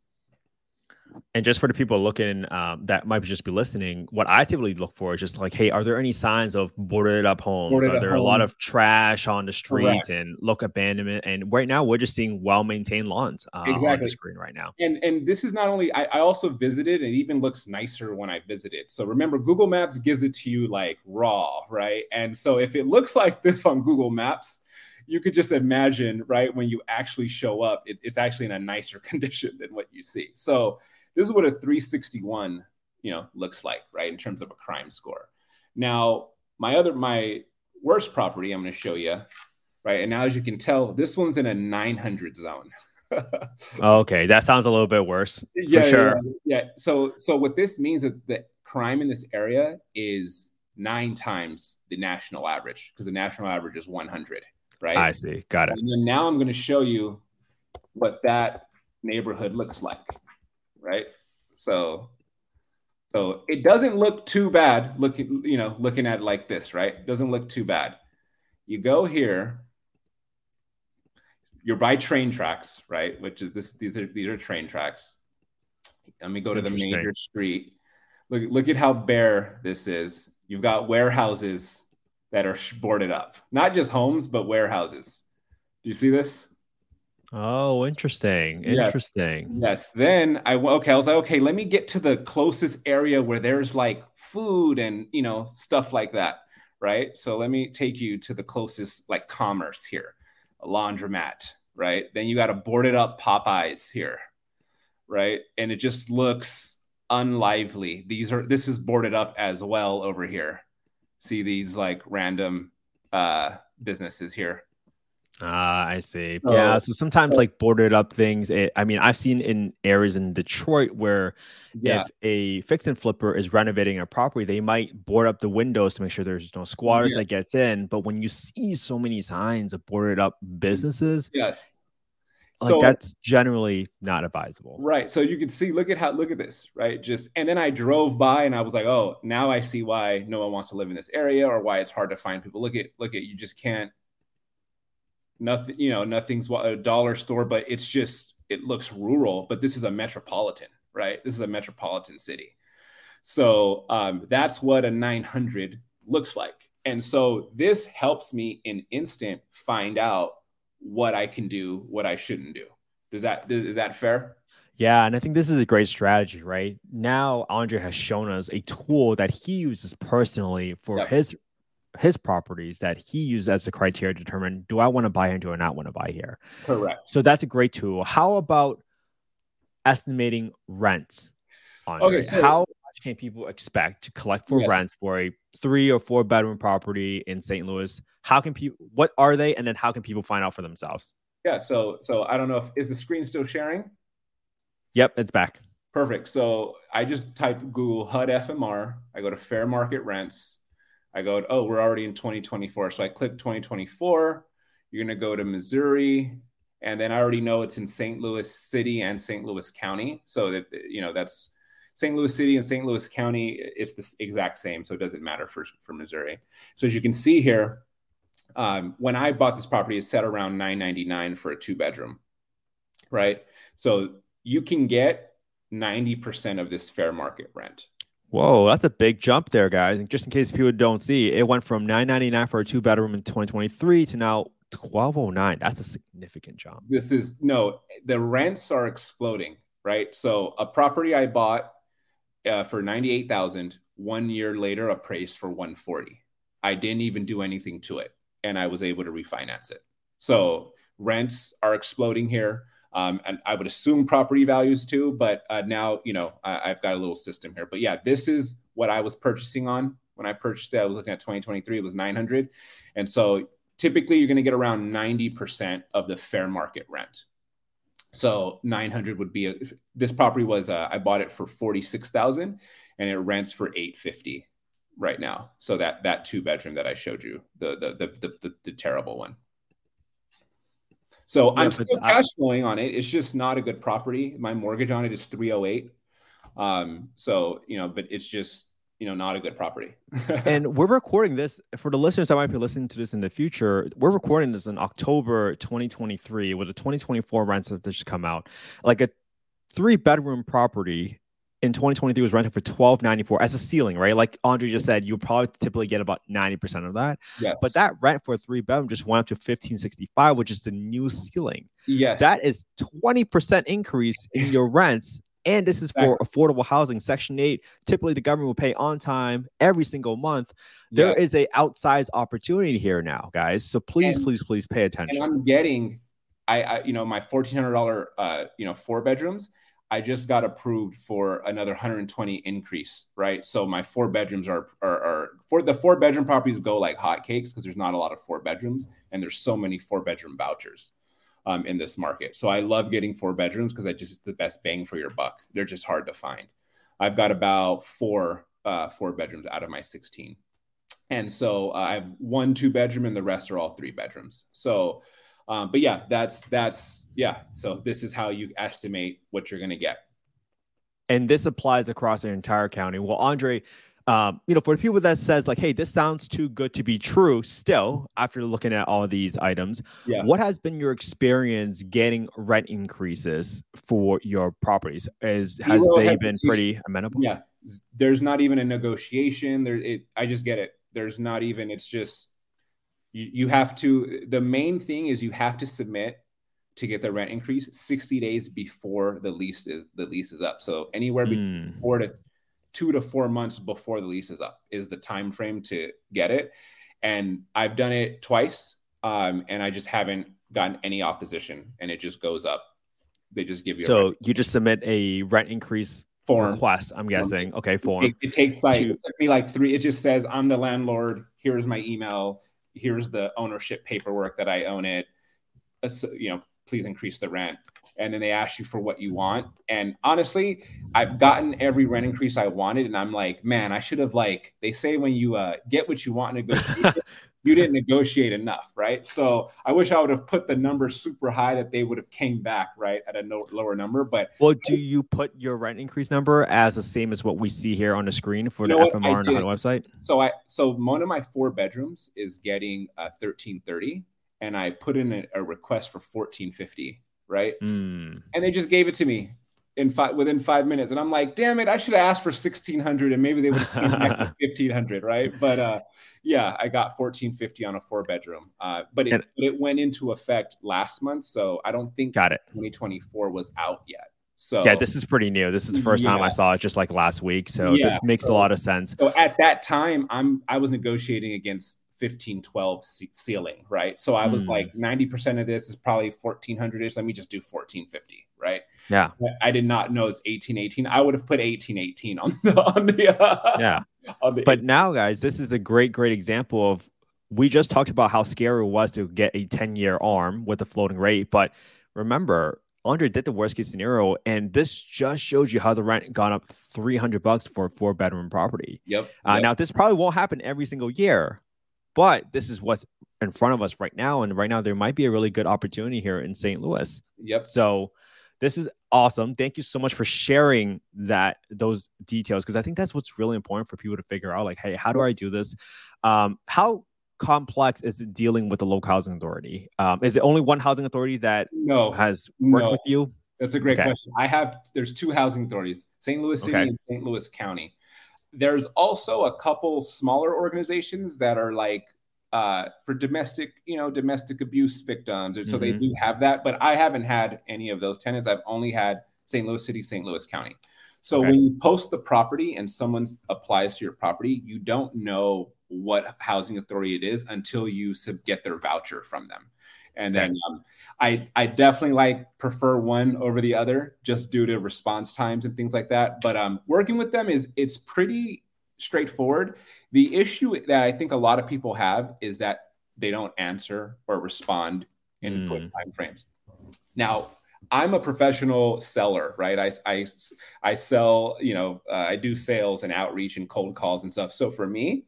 And just for the people looking um, that might just be listening, what I typically look for is just like, hey, are there any signs of boarded up homes? Boarded are there homes. a lot of trash on the streets and look abandonment? And right now, we're just seeing well maintained lawns uh, exactly. on the screen right now. And and this is not only I, I also visited, it even looks nicer when I visited. So remember, Google Maps gives it to you like raw, right? And so if it looks like this on Google Maps, you could just imagine, right, when you actually show up, it, it's actually in a nicer condition than what you see. So this is what a 361, you know, looks like, right, in terms of a crime score. Now, my other, my worst property, I'm going to show you, right, and now as you can tell, this one's in a 900 zone. Oh, okay, that sounds a little bit worse. Yeah, sure. Yeah, yeah. So, so what this means is that crime in this area is nine times the national average because the national average is 100 right? I see. Got it. And then now I'm going to show you what that neighborhood looks like, right? So, so it doesn't look too bad looking, you know, looking at it like this, right? Doesn't look too bad. You go here, you're by train tracks, right? Which is this, these are, these are train tracks. Let me go to the major street. Look, look at how bare this is. You've got warehouses that are boarded up, not just homes, but warehouses. Do you see this? Oh, interesting. Interesting. Yes. Then I okay, I was like, okay, let me get to the closest area where there's like food and you know stuff like that, right? So let me take you to the closest like commerce here, a laundromat, right? Then you got a boarded up Popeyes here, right? And it just looks unlively. These are this is boarded up as well over here see these like random uh, businesses here. Ah, uh, I see. So, yeah. So sometimes like boarded up things. It, I mean, I've seen in areas in Detroit where yeah. if a fix and flipper is renovating a property, they might board up the windows to make sure there's no squatters yeah. that gets in. But when you see so many signs of boarded up businesses, yes, like so, that's generally not advisable. Right. So you can see, look at how, look at this, right? Just, and then I drove by and I was like, oh, now I see why no one wants to live in this area or why it's hard to find people. Look at, look at, you just can't, nothing, you know, nothing's a dollar store, but it's just, it looks rural, but this is a metropolitan, right? This is a metropolitan city. So um, that's what a 900 looks like. And so this helps me in instant find out what I can do, what I shouldn't do. Does that is that fair? Yeah, and I think this is a great strategy, right? Now Andre has shown us a tool that he uses personally for yep. his his properties that he uses as the criteria to determine do I want to buy here, do I not want to buy here? Correct. So that's a great tool. How about estimating rents? Andre? Okay, so how much can people expect to collect for yes. rents for a three or four bedroom property in St. Louis? How can people? What are they? And then how can people find out for themselves? Yeah. So so I don't know if is the screen still sharing. Yep, it's back. Perfect. So I just type Google HUD FMR. I go to fair market rents. I go, oh, we're already in 2024. So I click 2024. You're going to go to Missouri. And then I already know it's in St. Louis City and St. Louis County. So that, you know, that's St. Louis City and St. Louis County, it's the exact same. So it doesn't matter for, for Missouri. So as you can see here, um, when I bought this property, it's set around 999 for a two bedroom, right? So you can get 90% of this fair market rent. Whoa, that's a big jump there, guys. And just in case people don't see, it went from 999 for a two bedroom in 2023 to now 1209. That's a significant jump. This is no, the rents are exploding, right? So a property I bought uh, for 98,000 one year later appraised for 140. I didn't even do anything to it and I was able to refinance it. So rents are exploding here. Um, and I would assume property values too, but uh, now you know I, have got a little system here. But yeah, this is what I was purchasing on when I purchased it. I was looking at 2023; it was 900, and so typically you're going to get around 90% of the fair market rent. So 900 would be a, this property was uh, I bought it for 46,000 and it rents for 850 right now. So that that two bedroom that I showed you, the the the the, the, the terrible one. So yeah, I'm still cash flowing on it. It's just not a good property. My mortgage on it is 308. Um, so you know, but it's just you know not a good property. and we're recording this for the listeners that might be listening to this in the future. We're recording this in October 2023 with the 2024 rents that just come out. Like a three bedroom property in 2023 was rented for 12.94 as a ceiling, right? Like Andre just said, you probably typically get about 90% of that. Yes. But that rent for a three bedroom just went up to 1565, which is the new ceiling. yes. That is 20% increase in your rents. And this is for affordable housing. Section 8, typically the government will pay on time every single month. There Yes. is a outsized opportunity here now, guys. So please, And- please, please pay attention. and I'm getting, I, I you know, my fourteen hundred dollar, uh, you know, four bedrooms. I just got approved for another 120 increase, right? So my four bedrooms are are, are for the four bedroom properties go like hotcakes because there's not a lot of four bedrooms and there's so many four bedroom vouchers um, in this market. So I love getting four bedrooms because I just the best bang for your buck. They're just hard to find. I've got about four uh, four bedrooms out of my 16. And so uh, I have one two bedroom and the rest are all three bedrooms. So, um, but yeah, that's that's yeah. So this is how you estimate what you're going to get. and this applies across the entire county. Well, Andre, um, you know, for the people that says like, "Hey, this sounds too good to be true," still after looking at all these items, Yeah. what has been your experience getting rent increases for your properties? Is has Zero they been pretty amenable? Yeah, there's not even a negotiation. There, it. I just get it. There's not even. It's just you. You have to. The main thing is you have to submit to get the rent increase 60 days before the lease is the lease is up. So anywhere between Mm. four to two to four months before the lease is up is the time frame to get it. And I've done it twice, um, and I just haven't gotten any opposition, and it just goes up. They just give you So you just submit a rent increase form. request. I'm guessing. Okay, form. It, it takes like to- it took me like three. It just says I'm the landlord. Here's my email. Here's the ownership paperwork that I own it. You know, please increase the rent. And then they ask you for what you want. And honestly, I've gotten every rent increase I wanted, and I'm like, man, I should have like they say when you uh, get what you want in negotiation, you didn't negotiate enough, right? So I wish I would have put the number super high that they would have came back right at a no, lower number. But Well, do you put your rent increase number as the same as what we see here on the screen for the? FMR on the website? so I so one of my four bedrooms is getting uh, thirteen thirty, and I put in a, a request for fourteen fifty, right? Mm. And they just gave it to me in five within five minutes, and I'm like, damn it, I should have asked for sixteen hundred, and maybe they would have came back with fifteen hundred, right? But uh, yeah, I got fourteen fifty on a four bedroom, uh, but it, And- it went into effect last month, so I don't think Got it. 2024 was out yet. So Yeah, this is pretty new. This is the first time I saw it just like last week. So Yeah, this makes a lot of sense. So at that time, I'm I was negotiating against 15, 12 ce- ceiling, right? So I was Hmm. like 90% of this is probably 1400 ish. Let me just do 1450, right? Yeah. I did not know it's 1818. I would have put 1818 on the on the uh, Yeah. on the But now, guys, this is a great, great example of we just talked about how scary it was to get a 10 year arm with a floating rate. But remember, Andre did the worst case scenario, and this just shows you how the rent gone up 300 bucks for a four bedroom property. yep. Uh, yep. Now, this probably won't happen every single year, but this is what's in front of us right now. And right now, there might be a really good opportunity here in St. Louis. yep. So this is awesome. Thank you so much for sharing that those details because I think that's what's really important for people to figure out. Like, hey, how do I do this? Um, how complex is it dealing with the local housing authority? Um, is it only one housing authority that No, has worked No. with you? That's a great Okay. question. I have there's two housing authorities, St. Louis City Okay. and St. Louis County. There's also a couple smaller organizations that are like uh, for domestic, you know, domestic abuse victims. And So they Mhm. do have that, but I haven't had any of those tenants. I've only had St. Louis City, St. Louis County. So Okay. when you post the property and someone applies to your property, you don't know what housing authority it is until you sub- get their voucher from them. And then um, I I definitely like prefer one over the other just due to response times and things like that. But um, working with them is it's pretty straightforward. The issue that I think a lot of people have is that they don't answer or respond in quick Mm. time frames. Now, I'm a professional seller, right? I, I, I sell, you know, uh, I do sales and outreach and cold calls and stuff. So for me,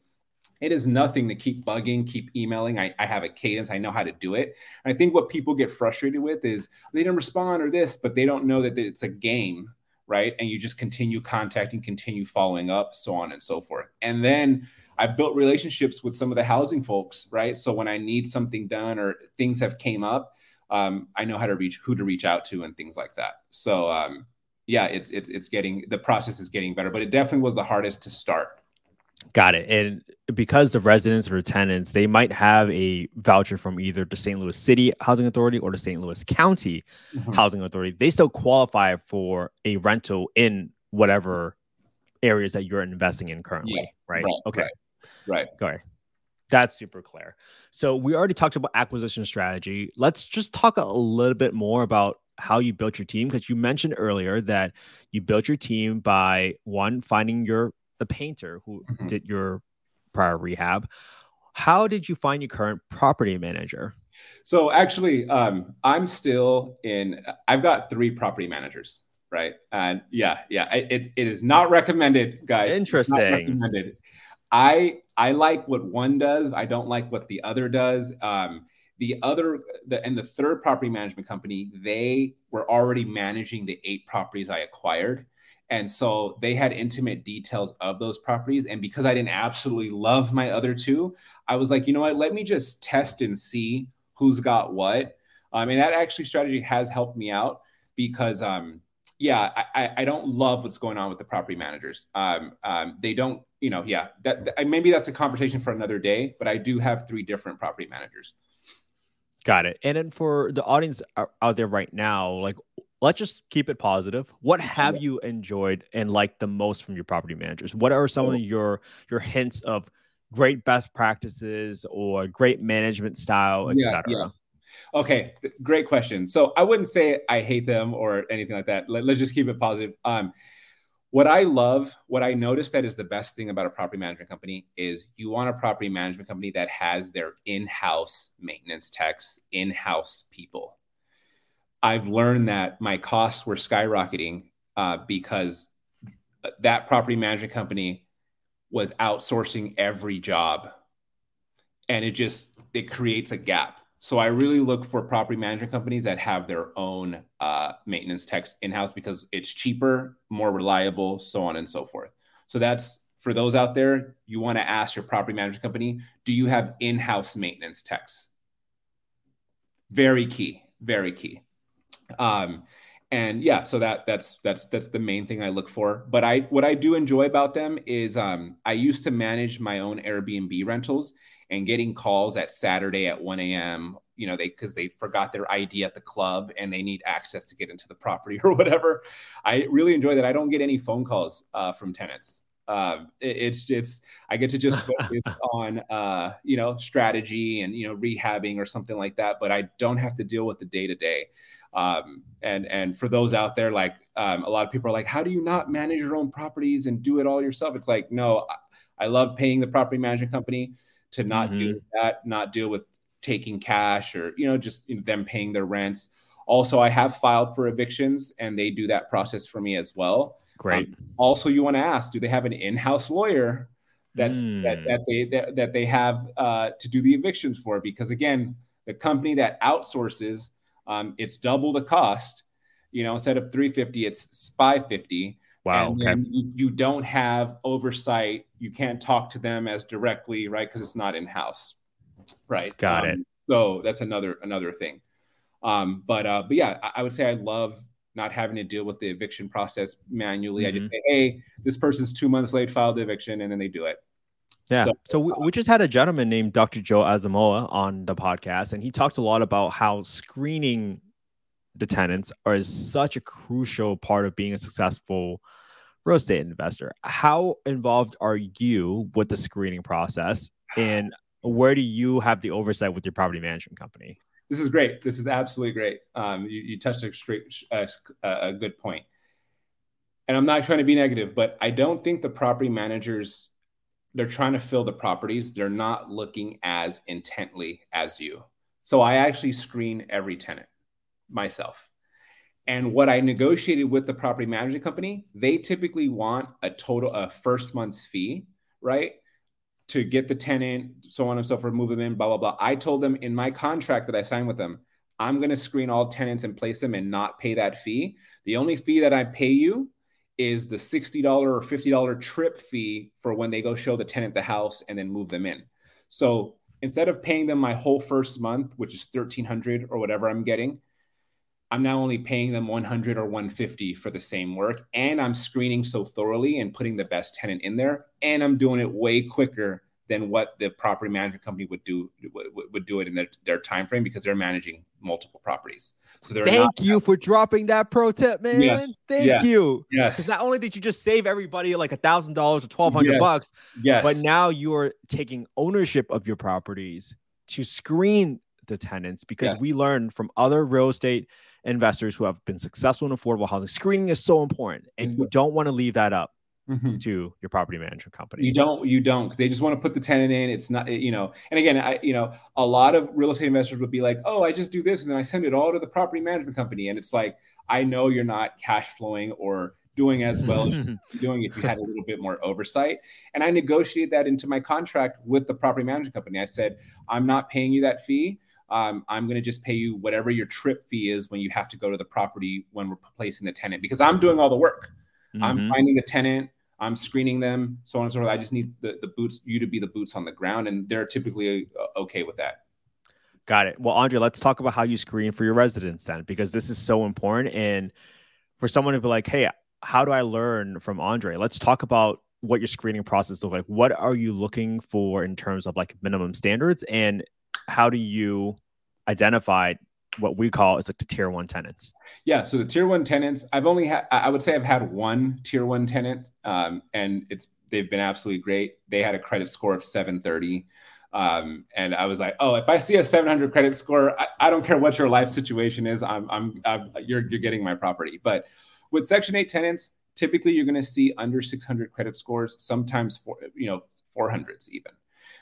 it is nothing to keep bugging, keep emailing. I, I have a cadence. I know how to do it. And I think what people get frustrated with is they didn't respond or this, but they don't know that it's a game, right? And you just continue contacting, continue following up, so on and so forth. And then I've built relationships with some of the housing folks, right? So when I need something done or things have came up, um, I know how to reach who to reach out to and things like that. So um, yeah, it's it's it's getting the process is getting better, but it definitely was the hardest to start. Got it. And because the residents or tenants, they might have a voucher from either the St. Louis City Housing Authority or the St. Louis County mm-hmm. Housing Authority. They still qualify for a rental in whatever areas that you're investing in currently, yeah, right? right? Okay. Right. right. Okay. That's super clear. So we already talked about acquisition strategy. Let's just talk a little bit more about how you built your team because you mentioned earlier that you built your team by one finding your the painter who mm-hmm. did your prior rehab. How did you find your current property manager? So actually, um, I'm still in. I've got three property managers, right? And yeah, yeah, it, it is not recommended, guys. Interesting. recommended. I I like what one does. I don't like what the other does. Um, the other the and the third property management company, they were already managing the eight properties I acquired. And so they had intimate details of those properties. And because I didn't absolutely love my other two, I was like, you know what? Let me just test and see who's got what. Um, and that actually strategy has helped me out because, um, yeah, I, I don't love what's going on with the property managers. Um, um, they don't, you know, yeah, that, that maybe that's a conversation for another day. But I do have three different property managers. Got it. And then for the audience out there right now, like let's just keep it positive. What have you enjoyed and liked the most from your property managers? What are some of your your hints of great best practices or great management style, etc.? Yeah, yeah. Okay, great question. So I wouldn't say I hate them or anything like that. Let, us just keep it positive. Um, what I love, what I noticed that is the best thing about a property management company is you want a property management company that has their in-house maintenance techs, in-house people. I've learned that my costs were skyrocketing uh, because that property management company was outsourcing every job, and it just it creates a gap. So I really look for property management companies that have their own uh, maintenance techs in house because it's cheaper, more reliable, so on and so forth. So that's for those out there. You want to ask your property management company: Do you have in house maintenance techs? Very key. Very key. Um, and yeah, so that that's that's that's the main thing I look for. But I what I do enjoy about them is um, I used to manage my own Airbnb rentals and getting calls at Saturday at 1 a.m. You know, they because they forgot their ID at the club and they need access to get into the property or whatever. I really enjoy that. I don't get any phone calls uh, from tenants. Um, it, it's just I get to just focus on uh, you know strategy and you know rehabbing or something like that. But I don't have to deal with the day to day. Um, and and for those out there, like um, a lot of people are like, how do you not manage your own properties and do it all yourself? It's like, no, I, I love paying the property management company to not mm-hmm. do that, not deal with taking cash or you know just you know, them paying their rents. Also, I have filed for evictions, and they do that process for me as well. Great. Um, also, you want to ask, do they have an in-house lawyer that's mm. that, that they that, that they have uh, to do the evictions for? Because again, the company that outsources um, it's double the cost. You know, instead of 350, it's 550. Wow. And okay. You, you, don't have oversight. You can't talk to them as directly, right? Because it's not in house, right? Got um, it. So that's another another thing. Um, but uh, but yeah, I, I, would say I love not having to deal with the eviction process manually. Mm-hmm. I just say, hey, this person's two months late, filed the eviction, and then they do it. Yeah. So, so we, we, just had a gentleman named Dr. Joe Azamoa on the podcast, and he talked a lot about how screening the tenants are such a crucial part of being a successful real estate investor. How involved are you with the screening process, and where do you have the oversight with your property management company? This is great. This is absolutely great. Um, you, you, touched a, straight, uh, a good point. And I'm not trying to be negative, but I don't think the property managers they're trying to fill the properties. They're not looking as intently as you. So I actually screen every tenant myself. And what I negotiated with the property management company, they typically want a total a first month's fee, right? To get the tenant, so on and so forth, move them in, blah, blah, blah. I told them in my contract that I signed with them, I'm going to screen all tenants and place them and not pay that fee. The only fee that I pay you is the $60 or $50 trip fee for when they go show the tenant the house and then move them in. So instead of paying them my whole first month, which is 1300 or whatever I'm getting, I'm now only paying them 100 or 150 for the same work. And I'm screening so thoroughly and putting the best tenant in there. And I'm doing it way quicker than what the property management company would do would, would do it in their, their time frame because they're managing multiple properties. So they're thank you for dropping that pro tip, man. Yes, thank yes, you. Yes. Because not only did you just save everybody like a thousand dollars or twelve hundred bucks, yes, but now you are taking ownership of your properties to screen the tenants because Yes. we learned from other real estate investors who have been successful in affordable housing. Screening is so important, and It's you the- don't want to leave that up Mhm. to your property management company. You don't, you don't. They just want to put the tenant in. It's not, you know. And again, I, you know, a lot of real estate investors would be like, "Oh, I just do this, and then I send it all to the property management company." And it's like, I know you're not cash flowing or doing as well as doing if you had a little bit more oversight. And I negotiated that into my contract with the property management company. I said, I'm not paying you that fee. Um, I'm going to just pay you whatever your trip fee is when you have to go to the property when we're placing the tenant because I'm doing all the work. I'm Mhm. finding a tenant, I'm screening them, so on and so forth. I just need the, the boots, you to be the boots on the ground, and they're typically uh, okay with that. Got it. Well, Andre, let's talk about how you screen for your residents then, because this is so important. And for someone to be like, hey, how do I learn from Andre? Let's talk about what your screening process looks like. What are you looking for in terms of like minimum standards? And how do you identify what we call is like the tier one tenants? Yeah, so the tier one tenants, I've only had, I would say I've had one tier one tenant, um, and it's they've been absolutely great. They had a credit score of 730. Um, and I was like, oh, if I see a 700 credit score, I, I don't care what your life situation is, I'm, I'm, I'm you're, you're getting my property. But with Section 8 tenants, typically you're going to see under 600 credit scores, sometimes for you know 400s even.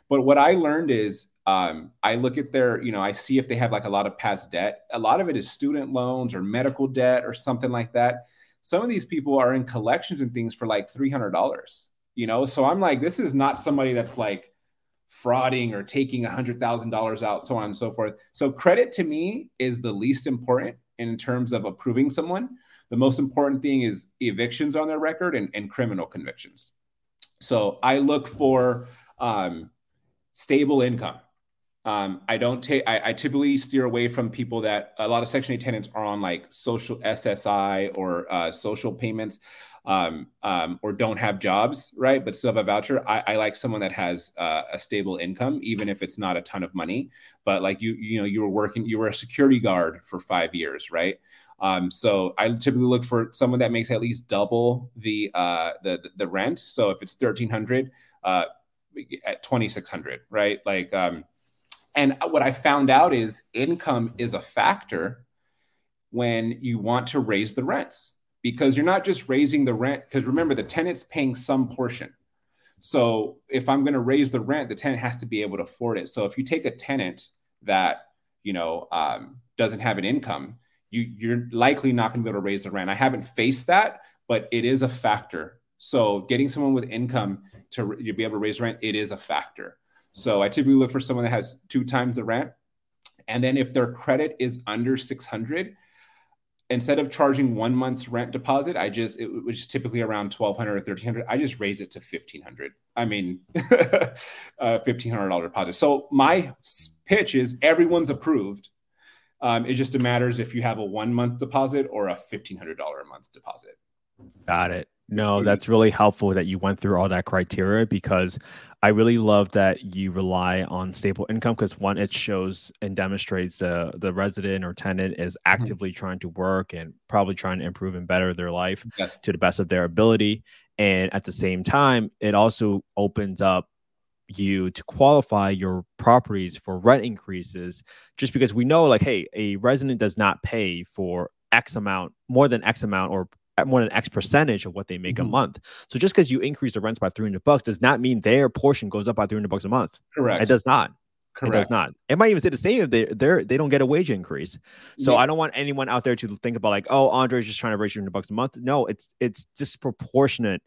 But what I learned is um, I look at their, you know, I see if they have like a lot of past debt. A lot of it is student loans or medical debt or something like that. Some of these people are in collections and things for like $300, you know? So I'm like, this is not somebody that's like frauding or taking $100,000 out, so on and so forth. So credit to me is the least important in terms of approving someone. The most important thing is evictions on their record and, and criminal convictions. So I look for um, stable income. Um, I don't take. I, I typically steer away from people that a lot of Section 8 tenants are on like social SSI or uh, social payments, um, um, or don't have jobs, right? But still have a voucher. I, I like someone that has uh, a stable income, even if it's not a ton of money. But like you, you know, you were working, you were a security guard for five years, right? Um, so I typically look for someone that makes at least double the uh, the the rent. So if it's thirteen hundred, uh, at twenty six hundred, right? Like, um, and what I found out is income is a factor when you want to raise the rents because you're not just raising the rent. Because remember, the tenant's paying some portion. So if I'm going to raise the rent, the tenant has to be able to afford it. So if you take a tenant that you know um, doesn't have an income, you you're likely not going to be able to raise the rent. I haven't faced that, but it is a factor. So getting someone with income to, to be able to raise rent, it is a factor. So I typically look for someone that has two times the rent, and then if their credit is under 600, instead of charging one month's rent deposit, I just it which is typically around 1200 or 1300, I just raise it to 1500. I mean, uh, $1500 deposit. So my pitch is everyone's approved. Um, it just matters if you have a one month deposit or a $1500 a month deposit. Got it. No, that's really helpful that you went through all that criteria because I really love that you rely on stable income because one, it shows and demonstrates the the resident or tenant is actively trying to work and probably trying to improve and better their life Yes. to the best of their ability. And at the same time, it also opens up you to qualify your properties for rent increases just because we know like hey a resident does not pay for x amount more than x amount or at more than x percentage of what they make a Mhm. month so just because you increase the rents by 300 bucks does not mean their portion goes up by 300 bucks a month Correct. it does not Correct. it does not. It might even say the same if they they're they don't get a wage increase. So Yeah. I don't want anyone out there to think about like, oh, Andre's just trying to raise 300 bucks a month. No, it's it's disproportionate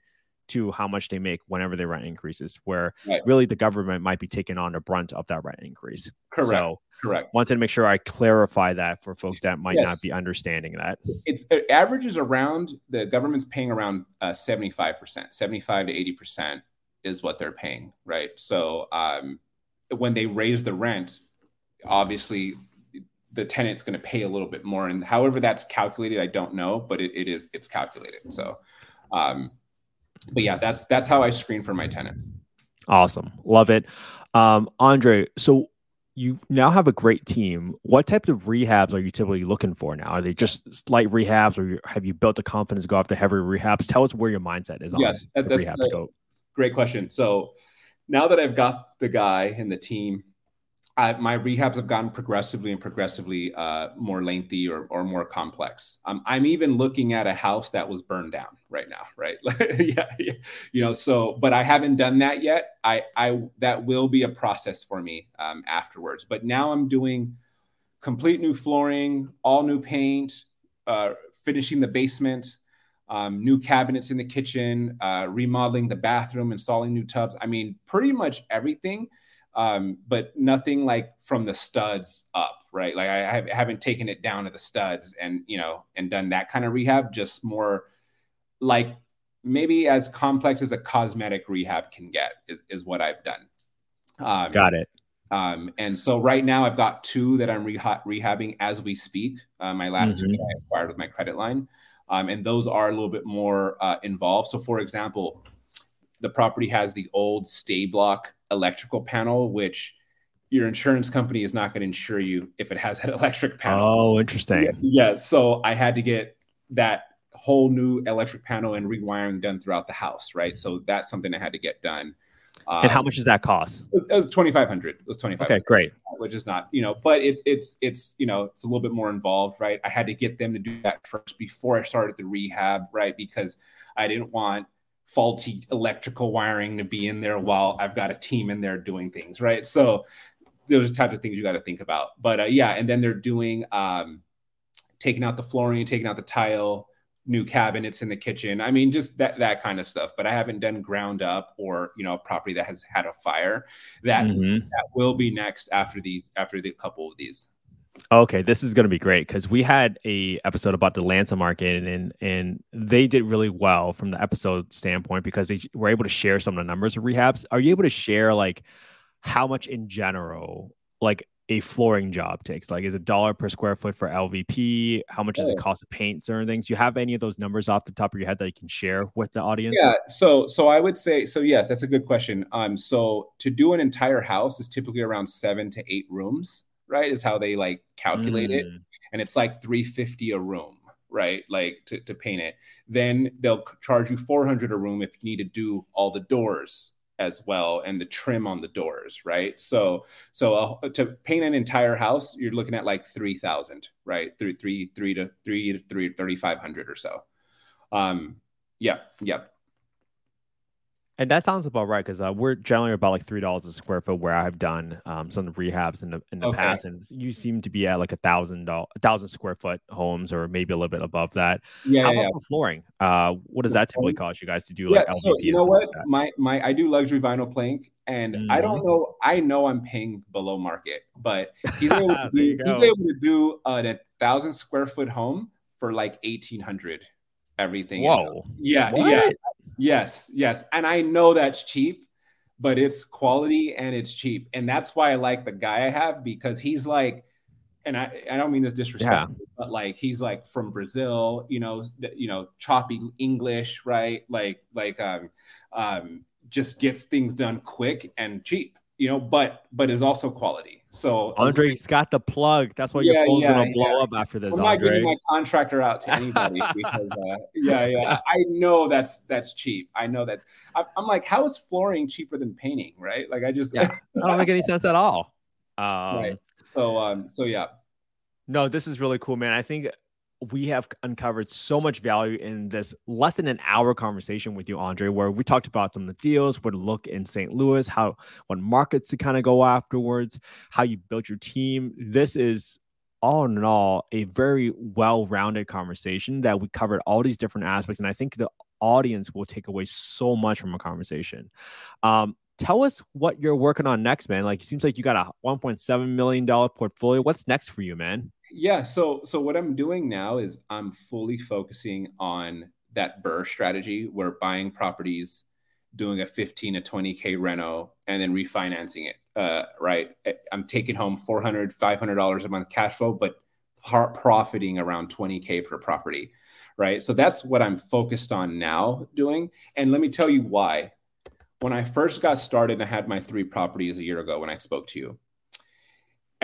to how much they make whenever their rent increases. Where Right. really the government might be taking on the brunt of that rent increase. Correct. So Correct. wanted to make sure I clarify that for folks that might not be understanding that. It's it averages around the government's paying around uh, 75%, 75 to 80% is what they're paying, right? So um, when they raise the rent, obviously the tenant's going to pay a little bit more. And however that's calculated, I don't know, but it, it is it's calculated. So, um, but yeah, that's that's how I screen for my tenants. Awesome, love it, um, Andre. So you now have a great team. What type of rehabs are you typically looking for now? Are they just light rehabs, or have you built the confidence to go after heavy rehabs? Tell us where your mindset is. Yes, that. that's rehab scope. Great question. So now that I've got the guy and the team I, my rehabs have gotten progressively and progressively uh, more lengthy or, or more complex. Um, I'm even looking at a house that was burned down right now, right? yeah, yeah, you know. So, but I haven't done that yet. I, I that will be a process for me um, afterwards. But now I'm doing complete new flooring, all new paint, uh, finishing the basement, um, new cabinets in the kitchen, uh, remodeling the bathroom, installing new tubs. I mean, pretty much everything um, but nothing like from the studs up, right? Like I, I haven't taken it down to the studs and you know and done that kind of rehab. Just more like maybe as complex as a cosmetic rehab can get is, is what I've done. Um, got it. Um, and so right now I've got two that I'm reha- rehabbing as we speak. Uh, my last mm-hmm. two I acquired with my credit line, um, and those are a little bit more uh, involved. So, for example, the property has the old Stab-Lok electrical panel, which your insurance company is not going to insure you if it has that electric panel. Oh, interesting. Yeah. So I had to get that whole new electric panel and rewiring done throughout the house, right? So that's something I had to get done. Um, and how much does that cost? It was twenty five hundred. It was twenty five. Okay, great. Which is not, you know, but it, it's it's you know it's a little bit more involved, right? I had to get them to do that first before I started the rehab, right? Because I didn't want faulty electrical wiring to be in there while I've got a team in there doing things, right? So those are the types of things you got to think about. But uh, yeah, and then they're doing um, taking out the flooring, taking out the tile, new cabinets in the kitchen. I mean, just that that kind of stuff. But I haven't done ground up or you know a property that has had a fire. That mm-hmm. that will be next after these after the couple of these. Okay, this is going to be great because we had a episode about the Atlanta market and and they did really well from the episode standpoint because they were able to share some of the numbers of rehabs. Are you able to share like how much in general like a flooring job takes? Like, is a dollar per square foot for LVP? How much does it cost to paint certain things? Do you have any of those numbers off the top of your head that you can share with the audience? Yeah. So, so I would say, so yes, that's a good question. Um, so to do an entire house is typically around seven to eight rooms right? Is how they like calculate mm. it. And it's like 350 a room, right? Like to, to paint it. Then they'll charge you 400 a room if you need to do all the doors as well and the trim on the doors, right? So so uh, to paint an entire house, you're looking at like 3000, right? Three, three, three to three to three, 3,500 or so. Um, yeah, yeah. And that sounds about right because uh, we're generally about like three dollars a square foot where I've done um, some rehabs in the in the okay. past, and you seem to be at like a thousand thousand square foot homes, or maybe a little bit above that. Yeah. How yeah, about yeah. flooring? Uh, what does that typically cost you guys to do? Like yeah, so you know what, like my my I do luxury vinyl plank, and mm-hmm. I don't mm-hmm. know. I know I'm paying below market, but he's able to do, he's able to do a thousand square foot home for like eighteen hundred everything. Whoa. Yeah. What? Yeah. Yes, yes. And I know that's cheap, but it's quality and it's cheap. And that's why I like the guy I have because he's like, and I, I don't mean this disrespectful, yeah. but like he's like from Brazil, you know, you know, choppy English, right? Like, like um, um, just gets things done quick and cheap, you know, but but is also quality. So Andre's got the plug. That's why yeah, your phone's yeah, gonna blow yeah. up after this. I'm not Andre. giving my contractor out to anybody because uh, yeah, yeah. I know that's that's cheap. I know that's. I'm like, how is flooring cheaper than painting? Right? Like I just yeah, I don't make any sense at all. Um, right. So um, so yeah. No, this is really cool, man. I think we have uncovered so much value in this less than an hour conversation with you, Andre, where we talked about some of the deals, where to look in St. Louis, how what markets to kind of go afterwards, how you built your team. This is all in all a very well-rounded conversation that we covered all these different aspects, and I think the audience will take away so much from a conversation. Um, tell us what you're working on next, man. Like it seems like you got a 1.7 million dollar portfolio. What's next for you, man? Yeah so so what i'm doing now is i'm fully focusing on that BRRRR strategy where buying properties doing a 15 to 20k reno and then refinancing it uh, right? I'm taking home 400, 500 dollars a month cash flow, but profiting around 20k per property, right? So that's what I'm focused on now doing. And let me tell you why. When I first got started, I had my three properties a year ago when I spoke to you.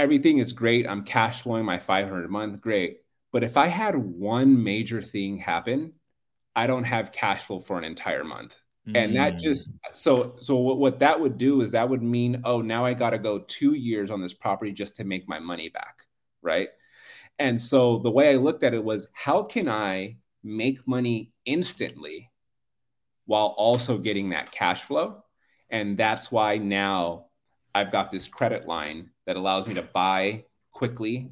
Everything is great. I'm cash flowing my 500 a month, great. But if I had one major thing happen, I don't have cash flow for an entire month. Mm. And that just mm. so so what, what that would do is that would mean, oh, now I gotta go two years on this property just to make my money back. Right. And so the way I looked at it was how can I make money instantly while also getting that cash flow? And that's why now I've got this credit line that allows me to buy quickly,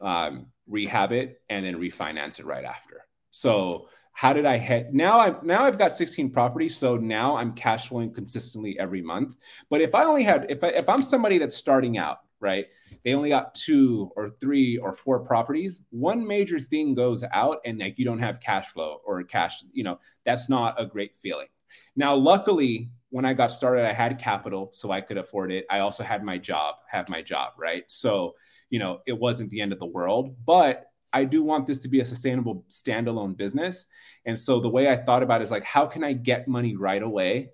um, rehab it, and then refinance it right after. So how did I hit now I now I've got 16 properties so now I'm cash flowing consistently every month but if I only had if I, if I'm somebody that's starting out right they only got two or three or four properties one major thing goes out and like you don't have cash flow or cash you know that's not a great feeling now luckily when I got started I had capital so I could afford it I also had my job have my job right so you know it wasn't the end of the world but I do want this to be a sustainable standalone business. And so the way I thought about it is like, how can I get money right away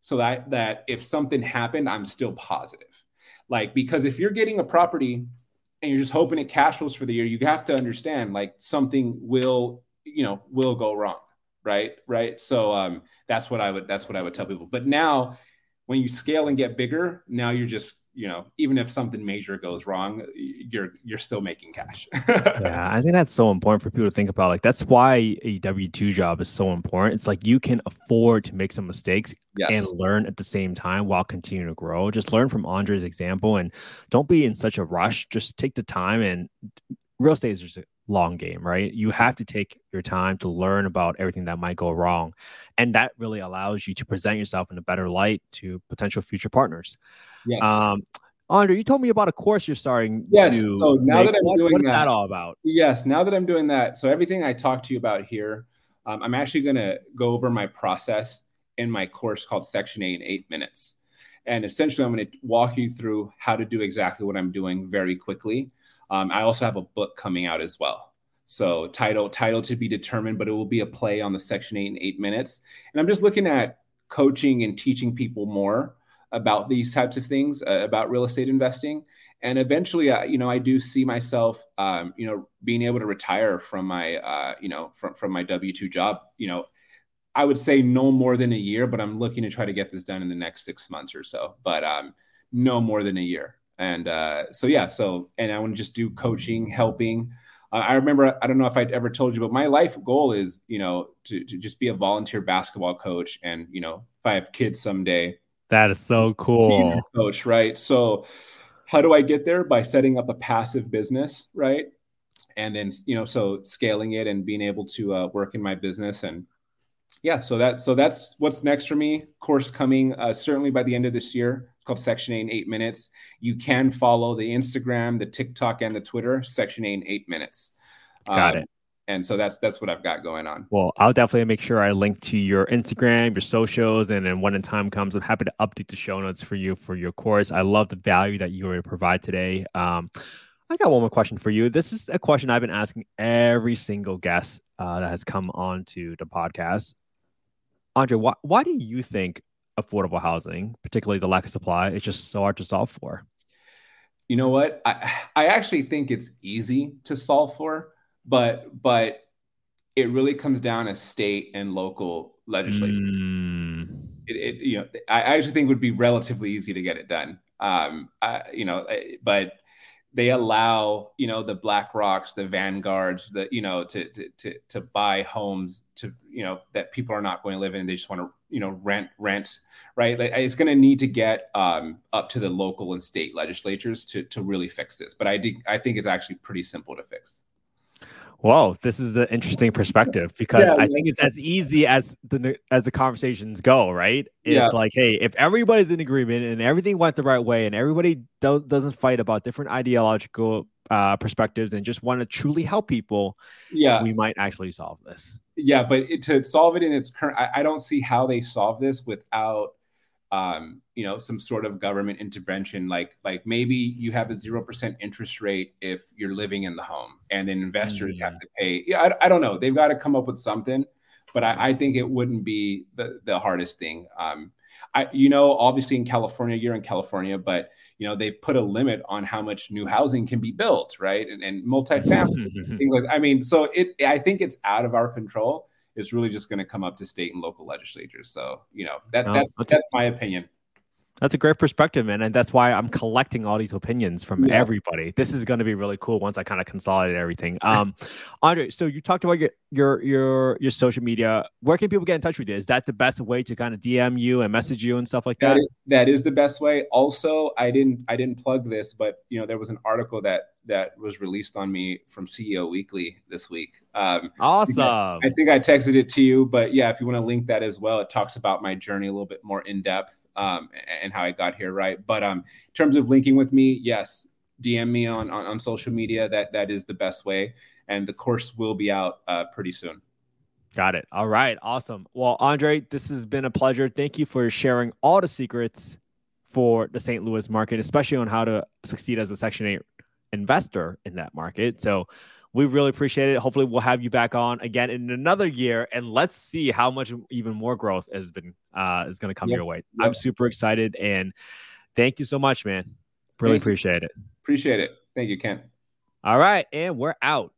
so that that if something happened, I'm still positive. Like because if you're getting a property and you're just hoping it cash flows for the year, you have to understand like something will, you know, will go wrong. Right. Right. So um that's what I would that's what I would tell people. But now when you scale and get bigger, now you're just you know even if something major goes wrong you're you're still making cash yeah i think that's so important for people to think about like that's why a w2 job is so important it's like you can afford to make some mistakes yes. and learn at the same time while continuing to grow just learn from andre's example and don't be in such a rush just take the time and real estate is just a long game right you have to take your time to learn about everything that might go wrong and that really allows you to present yourself in a better light to potential future partners Yes. Um, Andre, you told me about a course you're starting. Yes. so now make. that I'm what, doing what's that, that all about? Yes. Now that I'm doing that, so everything I talked to you about here, um, I'm actually going to go over my process in my course called Section 8 in eight minutes. And essentially, I'm going to walk you through how to do exactly what I'm doing very quickly. Um, I also have a book coming out as well. So title title to be determined, but it will be a play on the Section 8 in eight minutes. And I'm just looking at coaching and teaching people more about these types of things uh, about real estate investing and eventually uh, you know i do see myself um, you know being able to retire from my uh, you know from, from my w2 job you know i would say no more than a year but i'm looking to try to get this done in the next six months or so but um, no more than a year and uh, so yeah so and i want to just do coaching helping uh, i remember i don't know if i'd ever told you but my life goal is you know to, to just be a volunteer basketball coach and you know if i have kids someday that is so cool. Coach, right? So, how do I get there? By setting up a passive business, right? And then, you know, so scaling it and being able to uh, work in my business and yeah, so that so that's what's next for me. Course coming uh, certainly by the end of this year. It's called Section Eight in Eight Minutes. You can follow the Instagram, the TikTok, and the Twitter. Section Eight in Eight Minutes. Got um, it and so that's that's what I've got going on. Well, I'll definitely make sure I link to your Instagram, your socials, and then when the time comes, I'm happy to update the show notes for you for your course. I love the value that you were to provide today. Um, I got one more question for you. This is a question I've been asking every single guest uh, that has come on to the podcast. Andre, why, why do you think affordable housing, particularly the lack of supply, is just so hard to solve for? You know what? I, I actually think it's easy to solve for but but it really comes down to state and local legislation. Mm. It, it, you know I actually think would be relatively easy to get it done. Um, I, you know, but they allow you know the BlackRocks, the Vanguards, the you know to to to to buy homes to you know that people are not going to live in. They just want to you know rent rent right. Like, it's going to need to get um, up to the local and state legislatures to to really fix this. But I I think it's actually pretty simple to fix. Whoa, this is an interesting perspective because yeah, I think it's as easy as the as the conversations go, right? It's yeah. like, hey, if everybody's in agreement and everything went the right way and everybody do- doesn't fight about different ideological uh, perspectives and just want to truly help people, yeah, we might actually solve this. Yeah, but it, to solve it in its current, I, I, don't see how they solve this without um, you know, some sort of government intervention, like like maybe you have a zero percent interest rate if you're living in the home, and then investors mm-hmm. have to pay. Yeah, I, I don't know. They've got to come up with something, but I, I think it wouldn't be the the hardest thing. Um, I, you know, obviously in California, you're in California, but you know they've put a limit on how much new housing can be built, right? And, and multifamily things like. I mean, so it. I think it's out of our control it's really just going to come up to state and local legislatures. So, you know, that, that's, that's, that's my opinion. That's a great perspective, man. And that's why I'm collecting all these opinions from yeah. everybody. This is going to be really cool once I kind of consolidate everything. Um, Andre, so you talked about your, your your your social media. Where can people get in touch with you? Is that the best way to kind of DM you and message you and stuff like that? That is, that is the best way. Also, I didn't I didn't plug this, but you know, there was an article that that was released on me from CEO Weekly this week. Um, awesome. I think I texted it to you, but yeah, if you want to link that as well, it talks about my journey a little bit more in depth um, and how I got here, right? But um, in terms of linking with me, yes, DM me on, on, on social media. That that is the best way, and the course will be out uh, pretty soon. Got it. All right. Awesome. Well, Andre, this has been a pleasure. Thank you for sharing all the secrets for the St. Louis market, especially on how to succeed as a Section 8 investor in that market. So we really appreciate it. Hopefully, we'll have you back on again in another year, and let's see how much even more growth has been uh, is going to come yep. your way. Yep. I'm super excited, and thank you so much, man. Really thank appreciate you. it. Appreciate it. Thank you, Ken. All right, and we're out.